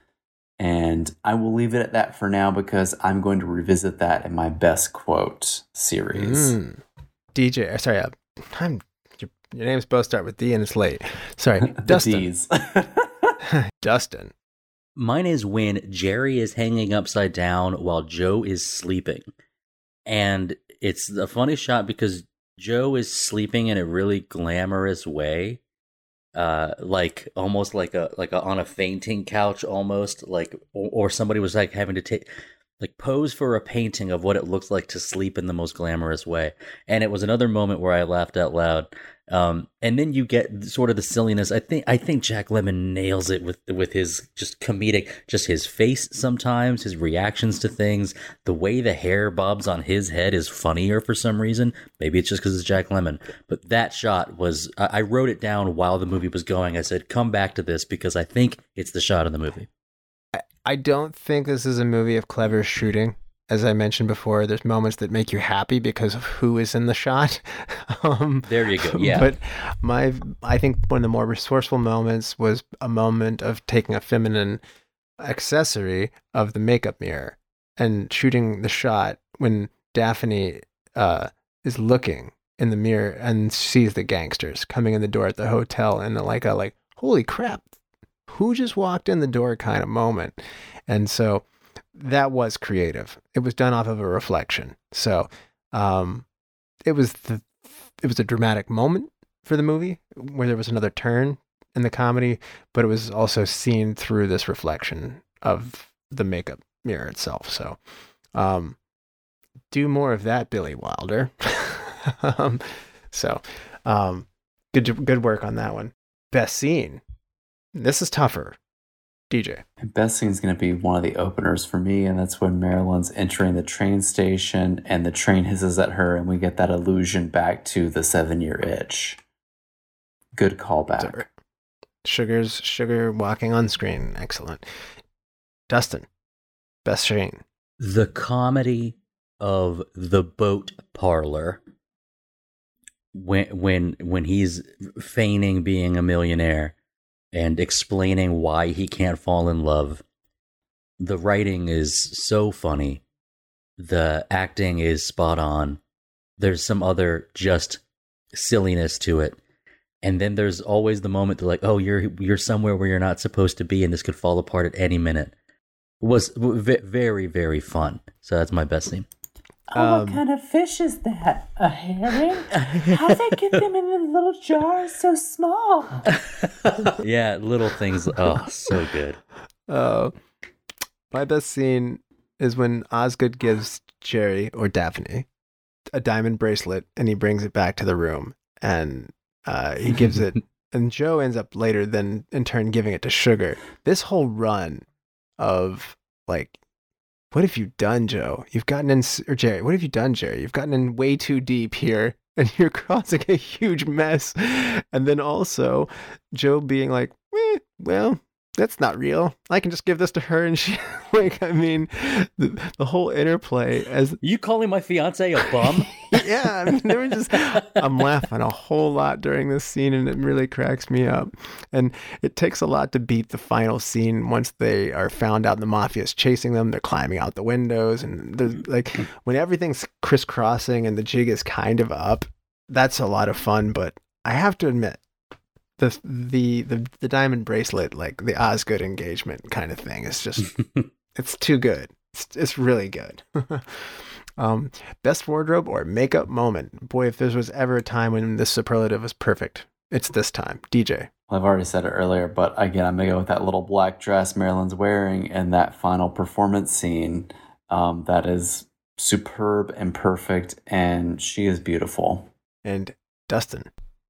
And I will leave it at that for now because I'm going to revisit that in my best quote series. Mm. DJ, uh, sorry, uh, I'm, your, your names both start with D and it's late. Sorry, Dustin. D's. Dustin. Mine is when Jerry is hanging upside down while Joe is sleeping. And it's a funny shot because Joe is sleeping in a really glamorous way. Uh like almost like a like a, on a fainting couch almost like or, or somebody was like having to take like pose for a painting of what it looks like to sleep in the most glamorous way. And it was another moment where I laughed out loud. Um, and then you get sort of the silliness. I think I think Jack Lemmon nails it with with his just comedic, just his face sometimes, his reactions to things, the way the hair bobs on his head is funnier for some reason. Maybe it's just because it's Jack Lemmon. But that shot was I, I wrote it down while the movie was going. I said, "Come back to this because I think it's the shot of the movie." I don't think this is a movie of clever shooting. As I mentioned before, there's moments that make you happy because of who is in the shot. um, There you go. Yeah. But my, I think one of the more resourceful moments was a moment of taking a feminine accessory of the makeup mirror and shooting the shot when Daphne uh, is looking in the mirror and sees the gangsters coming in the door at the hotel and like a like holy crap who just walked in the door kind of moment and so that was creative it was done off of a reflection so um it was the it was a dramatic moment for the movie where there was another turn in the comedy but it was also seen through this reflection of the makeup mirror itself so um do more of that billy wilder um So, um, good good work on that one. Best scene. This is tougher. DJ. Best scene is going to be one of the openers for me, and that's when Marilyn's entering the train station and the train hisses at her, and we get that allusion back to the seven year itch. Good callback. Sugar's sugar walking on screen. Excellent. Dustin, best scene. The comedy of the boat parlor when when when he's feigning being a millionaire and explaining why he can't fall in love. The writing is so funny. The acting is spot on. There's some other just silliness to it. And then there's always the moment to like, oh, you're you're somewhere where you're not supposed to be, and this could fall apart at any minute. Was very very fun. So that's my best scene. Oh, um, what kind of fish is that? A herring? How they get them in the little jars so small? yeah, little things. Oh, so good. Uh, my best scene is when Osgood gives Jerry or Daphne a diamond bracelet and he brings it back to the room and uh, he gives it and Joe ends up later then in turn giving it to Sugar. This whole run of like what have you done, Joe? You've gotten in, or Jerry, what have you done, Jerry? You've gotten in way too deep here and you're causing a huge mess. And then also Joe being like, eh, well, that's not real. I can just give this to her and she like I mean the, the whole interplay as You calling my fiance a bum? yeah, I mean there were just I'm laughing a whole lot during this scene and it really cracks me up. And it takes a lot to beat the final scene once they are found out the mafia is chasing them, they're climbing out the windows and there's like when everything's crisscrossing and the jig is kind of up, that's a lot of fun, but I have to admit the the the the diamond bracelet, like the Osgood engagement kind of thing, is just it's too good. It's it's really good. um, best wardrobe or makeup moment. Boy, if there was ever a time when this superlative was perfect, it's this time. DJ. Well, I've already said it earlier, but again, I'm gonna go with that little black dress Marilyn's wearing and that final performance scene. Um, that is superb and perfect, and she is beautiful. And Dustin.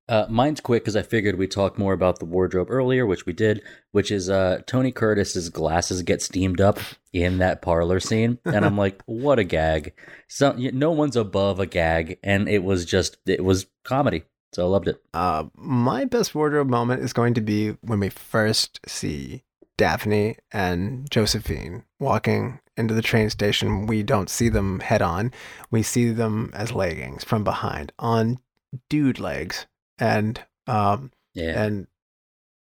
Uh, mine's quick because I figured we talked more about the wardrobe earlier, which we did, which is uh, Tony Curtis's glasses get steamed up in that parlor scene, and I'm like, what a gag! So no one's above a gag, and it was just it was comedy, so I loved it. Uh, my best wardrobe moment is going to be when we first see Daphne and Josephine walking into the train station. We don't see them head on; we see them as leggings from behind on dude legs and um yeah. and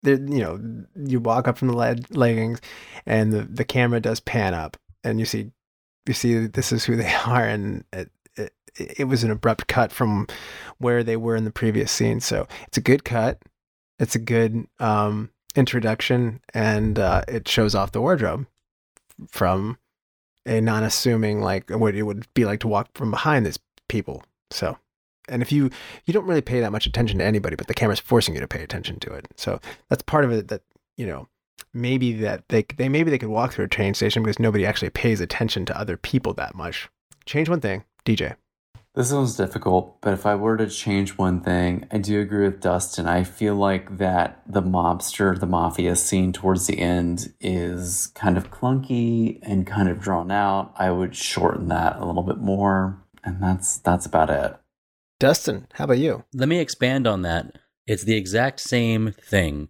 there you know you walk up from the leg- leggings and the the camera does pan up and you see you see this is who they are and it, it, it was an abrupt cut from where they were in the previous scene so it's a good cut it's a good um introduction and uh, it shows off the wardrobe from a non-assuming like what it would be like to walk from behind these people so and if you you don't really pay that much attention to anybody but the camera's forcing you to pay attention to it so that's part of it that you know maybe that they they maybe they could walk through a train station because nobody actually pays attention to other people that much change one thing dj this one's difficult, but if I were to change one thing, I do agree with Dustin. I feel like that the mobster, the mafia scene towards the end is kind of clunky and kind of drawn out. I would shorten that a little bit more, and that's that's about it. Dustin, how about you? Let me expand on that. It's the exact same thing.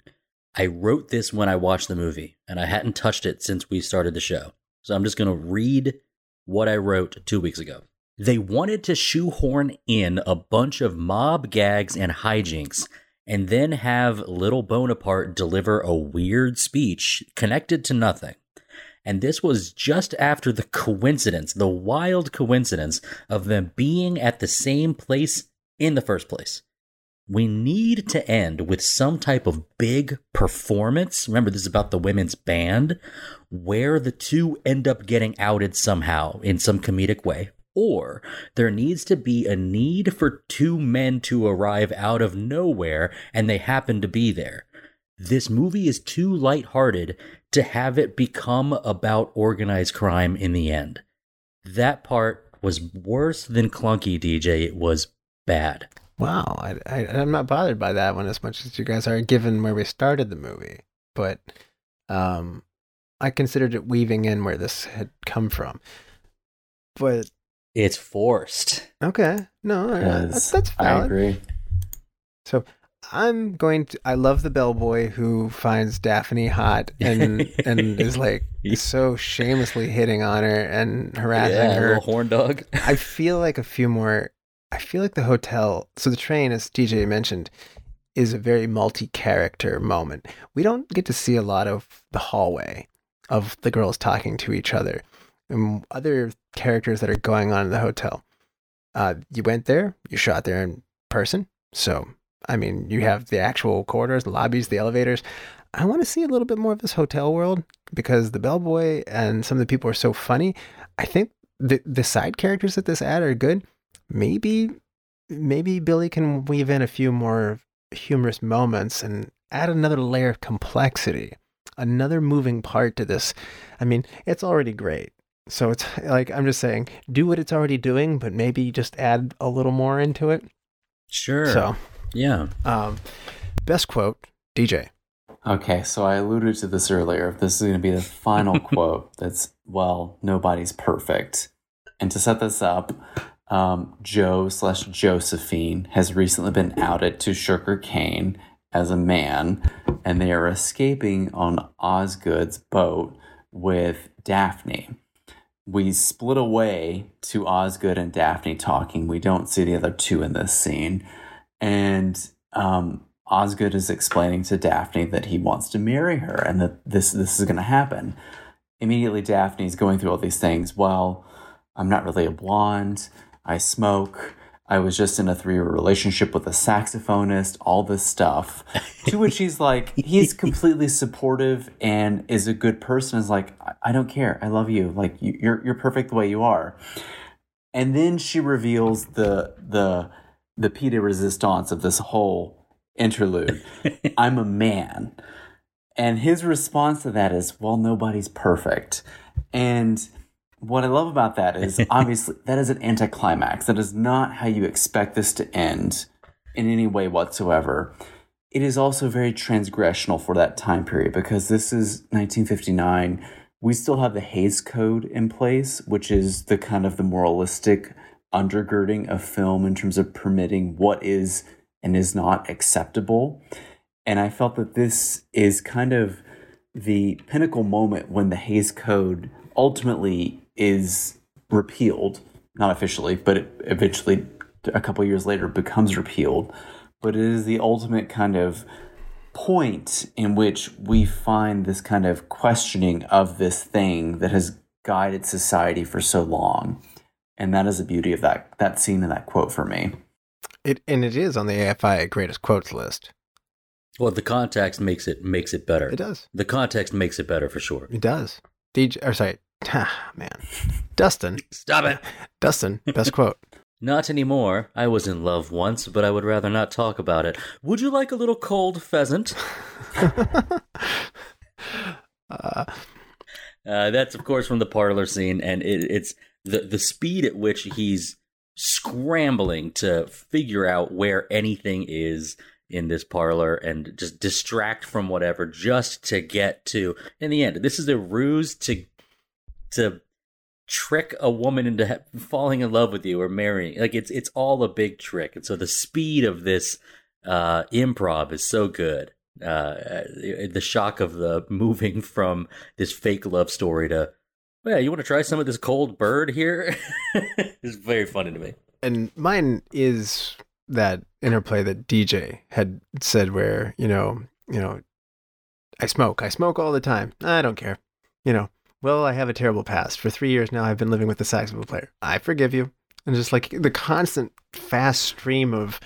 I wrote this when I watched the movie, and I hadn't touched it since we started the show. So I'm just going to read what I wrote two weeks ago. They wanted to shoehorn in a bunch of mob gags and hijinks, and then have Little Bonaparte deliver a weird speech connected to nothing. And this was just after the coincidence, the wild coincidence of them being at the same place in the first place. We need to end with some type of big performance. Remember, this is about the women's band, where the two end up getting outed somehow in some comedic way. Or there needs to be a need for two men to arrive out of nowhere and they happen to be there. This movie is too lighthearted to have it become about organized crime in the end. That part was worse than clunky, DJ. It was bad. Wow, I, I, I'm not bothered by that one as much as you guys are, given where we started the movie. But um, I considered it weaving in where this had come from. But It's forced. okay, no, uh, that's, fine. I agree. So I'm going to. I love the bellboy who finds Daphne hot and and is like so shamelessly hitting on her and harassing yeah, her. little horn dog. I feel like a few more. I feel like the hotel. So the train, as DJ mentioned, is a very multi-character moment. We don't get to see a lot of the hallway of the girls talking to each other and other characters that are going on in the hotel. Uh, you went there. You shot there in person. So I mean, you have the actual corridors, the lobbies, the elevators. I want to see a little bit more of this hotel world because the bellboy and some of the people are so funny. I think the the side characters that this ad are good. Maybe maybe Billy can weave in a few more humorous moments and add another layer of complexity, another moving part to this. I mean, it's already great. So it's like I'm just saying, do what it's already doing, but maybe just add a little more into it. Sure. So, yeah. um, best quote, DJ. Okay, so I alluded to this earlier. This is going to be the final quote. That's well, nobody's perfect. And to set this up, um, Joe slash Josephine has recently been outed to Sugar Kane as a man, and they are escaping on Osgood's boat with Daphne. We split away to Osgood and Daphne talking. We don't see the other two in this scene. And um, Osgood is explaining to Daphne that he wants to marry her and that this this is going to happen. Immediately, Daphne's going through all these things. Well, I'm not really a blonde. I smoke. I was just in a three year relationship with a saxophonist, all this stuff. to which he's like, he's completely supportive and is a good person. Is like, I- I don't care. I love you. Like, you're, you're perfect the way you are. And then she reveals the, the, the pied de resistance of this whole interlude. I'm a man. And his response to that is, well, nobody's perfect. And what I love about that is obviously that is an anticlimax. That is not how you expect this to end in any way whatsoever. It is also very transgressional for that time period because this is 1959. We still have the Hays Code in place, which is the kind of the moralistic undergirding of film in terms of permitting what is and is not acceptable. And I felt that this is kind of the pinnacle moment when the Hays Code ultimately is repealed, not officially, but it eventually, a couple years later, becomes repealed. But it is the ultimate kind of point in which we find this kind of questioning of this thing that has guided society for so long. And that is the beauty of that that scene and that quote for me. It and it is on the AFI greatest quotes list. Well, the context makes it makes it better. It does. The context makes it better for sure. It does. DJ, or sorry, ah, man, Dustin. Stop it. Dustin, best quote. Not anymore. I was in love once, but I would rather not talk about it. Would you like a little cold pheasant? Uh, Uh, that's of course from the parlor scene, and it, it's the the speed at which he's scrambling to figure out where anything is in this parlor and just distract from whatever just to get to in the end this is a ruse to to trick a woman into falling in love with you or marrying like it's it's all a big trick. And so the speed of this uh improv is so good. Uh the shock of the moving from this fake love story to well, yeah, you want to try some of this cold bird here? it's very funny to me. and mine is that interplay that DJ had said, where you know, you know, I smoke, I smoke all the time. I don't care, you know. Well, I have a terrible past. For three years now, I've been living with a saxophone player. I forgive you, and just like the constant fast stream of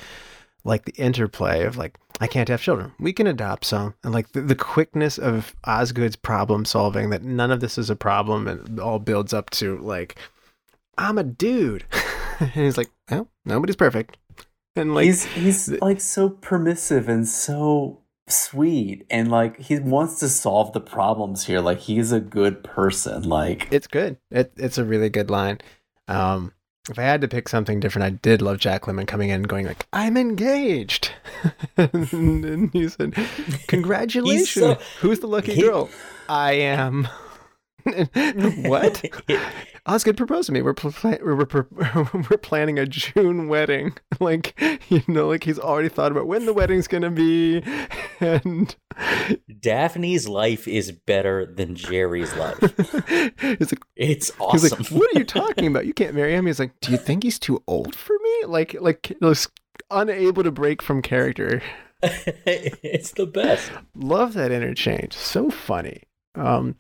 like the interplay of like I can't have children. We can adopt some, and like the, the quickness of Osgood's problem solving that none of this is a problem, and all builds up to like I'm a dude, and he's like, well, nobody's perfect, and like he's he's like so permissive and so sweet and like he wants to solve the problems here like he's a good person like it's good. It, it's a really good line. Um, if I had to pick something different, I did love Jack Lemmon coming in and going like, "I'm engaged," and, and he said, "Congratulations! so- Who's the lucky he- girl? I am." what? Osgood proposed to me. We're pl- we're, we're, we're planning a June wedding. Like you know, like he's already thought about when the wedding's gonna be, and Daphne's life is better than Jerry's life. it's like It's He's awesome. like, "What are you talking about? You can't marry him." He's like, "Do you think he's too old for me?" Like, like unable to break from character. it's the best. Love that interchange. So funny. Um,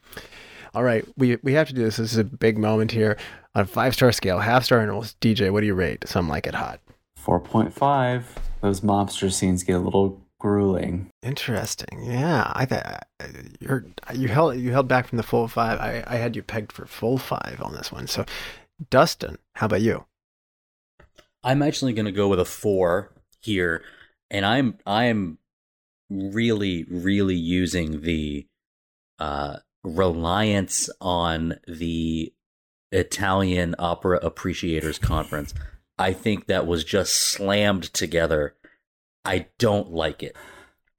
all right, we we have to do this. This is a big moment here on a five star scale, half star intervals. DJ, what do you rate? Some like it hot. 4.5. Those mobster scenes get a little grueling. Interesting. Yeah, I thought you're you held you held back from the full five. I I had you pegged for full five on this one. So, Dustin, how about you? I'm actually going to go with a four here, and I'm I'm really really using the uh, reliance on the Italian Opera Appreciators Conference. I think that was just slammed together. I don't like it,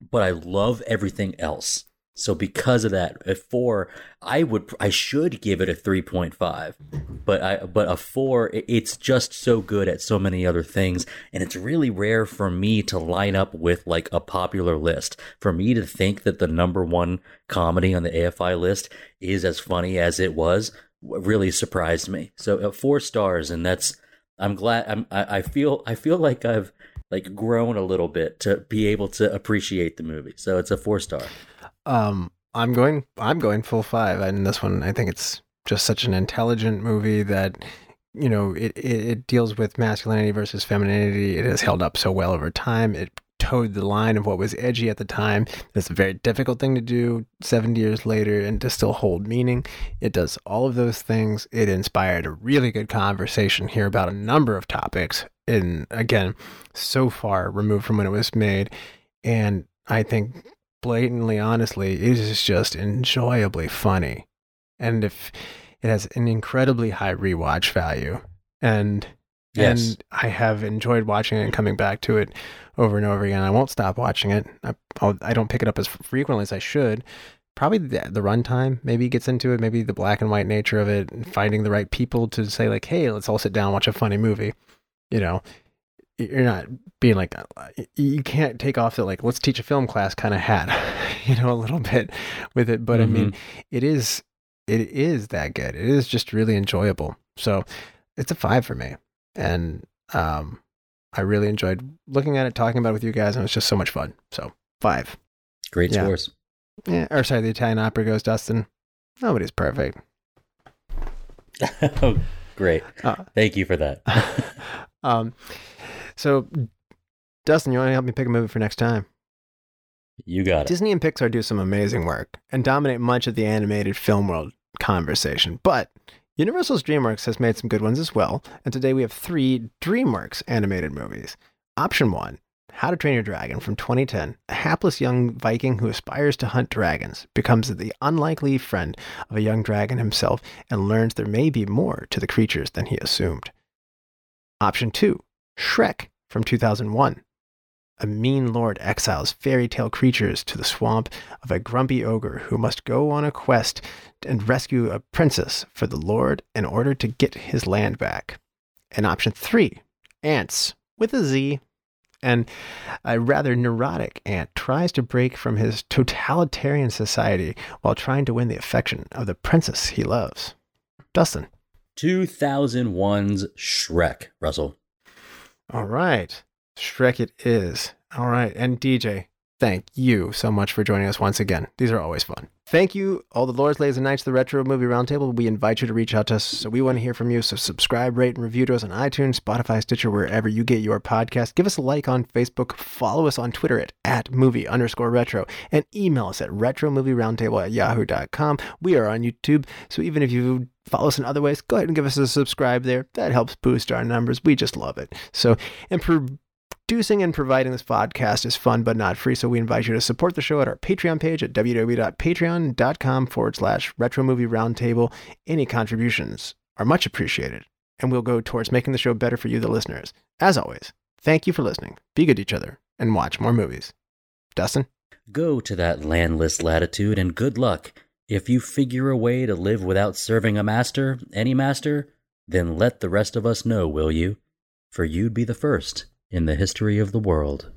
but I love everything else. So because of that, a four, I would, I should give it a three point five, but I, but a four, it's just so good at so many other things, and it's really rare for me to line up with like a popular list. For me to think that the number one comedy on the AFI list is as funny as it was, really surprised me. So uh, four stars, and that's, I'm glad, I'm, I, I feel, I feel like I've like grown a little bit to be able to appreciate the movie. So it's a four star. Um, I'm going. I'm going full five. And this one, I think it's just such an intelligent movie that you know it, it it deals with masculinity versus femininity. It has held up so well over time. It toed the line of what was edgy at the time. It's a very difficult thing to do 70 years later and to still hold meaning. It does all of those things. It inspired a really good conversation here about a number of topics. And again, so far removed from when it was made. And I think blatantly honestly, it is just enjoyably funny. And if it has an incredibly high rewatch value. And Yes. and I have enjoyed watching it and coming back to it over and over again. I won't stop watching it. I, I'll, I don't pick it up as frequently as I should. Probably the, the runtime maybe gets into it. Maybe the black and white nature of it, and finding the right people to say like, "Hey, let's all sit down and watch a funny movie." You know, you're not being like you can't take off the like let's teach a film class kind of hat, you know, a little bit with it. But I mean, it is it is that good. It is just really enjoyable. So it's a five for me, and um, I really enjoyed looking at it, talking about it with you guys, and it was just so much fun. So five. Great Yeah. scores. Yeah, or sorry, the Italian opera goes Dustin. Nobody's perfect. oh, great. Uh, Thank you for that. um, so Dustin, you want to help me pick a movie for next time? you got it. Disney and Pixar do some amazing work and dominate much of the animated film world conversation. But Universal's DreamWorks has made some good ones as well. And today we have three DreamWorks animated movies. Option one How to Train Your Dragon from 2010. A hapless young Viking who aspires to hunt dragons becomes the unlikely friend of a young dragon himself and learns there may be more to the creatures than he assumed. Option two Shrek from 2001 a mean lord exiles fairy tale creatures to the swamp of a grumpy ogre who must go on a quest and rescue a princess for the lord in order to get his land back. And option three, ants with a Z. And a rather neurotic ant tries to break from his totalitarian society while trying to win the affection of the princess he loves. Dustin. 2001's Shrek, Russell. All right. Shrek it is. All right. And DJ, thank you so much for joining us once again. These are always fun. Thank you, all the lords, ladies, and knights of the Retro Movie Roundtable. We invite you to reach out to us. So we want to hear from you. So subscribe, rate, and review to us on iTunes, Spotify, Stitcher, wherever you get your podcast. Give us a like on Facebook. Follow us on Twitter at, at movie underscore retro. And email us at retromovieroundtable at yahoo.com. We are on YouTube. So even if you follow us in other ways, go ahead and give us a subscribe there. That helps boost our numbers. We just love it. So, and producing and providing this podcast is fun but not free. So we invite you to support the show at our Patreon page at www.patreon.com forward slash retro movie roundtable. Any contributions are much appreciated. and we'll go towards making the show better for you, the listeners. As always, thank you for listening. Be good to each other and watch more movies. Dustin? Go to that landless latitude and good luck. If you figure a way to live without serving a master, any master, then let the rest of us know, will you? For you'd be the first in the history of the world.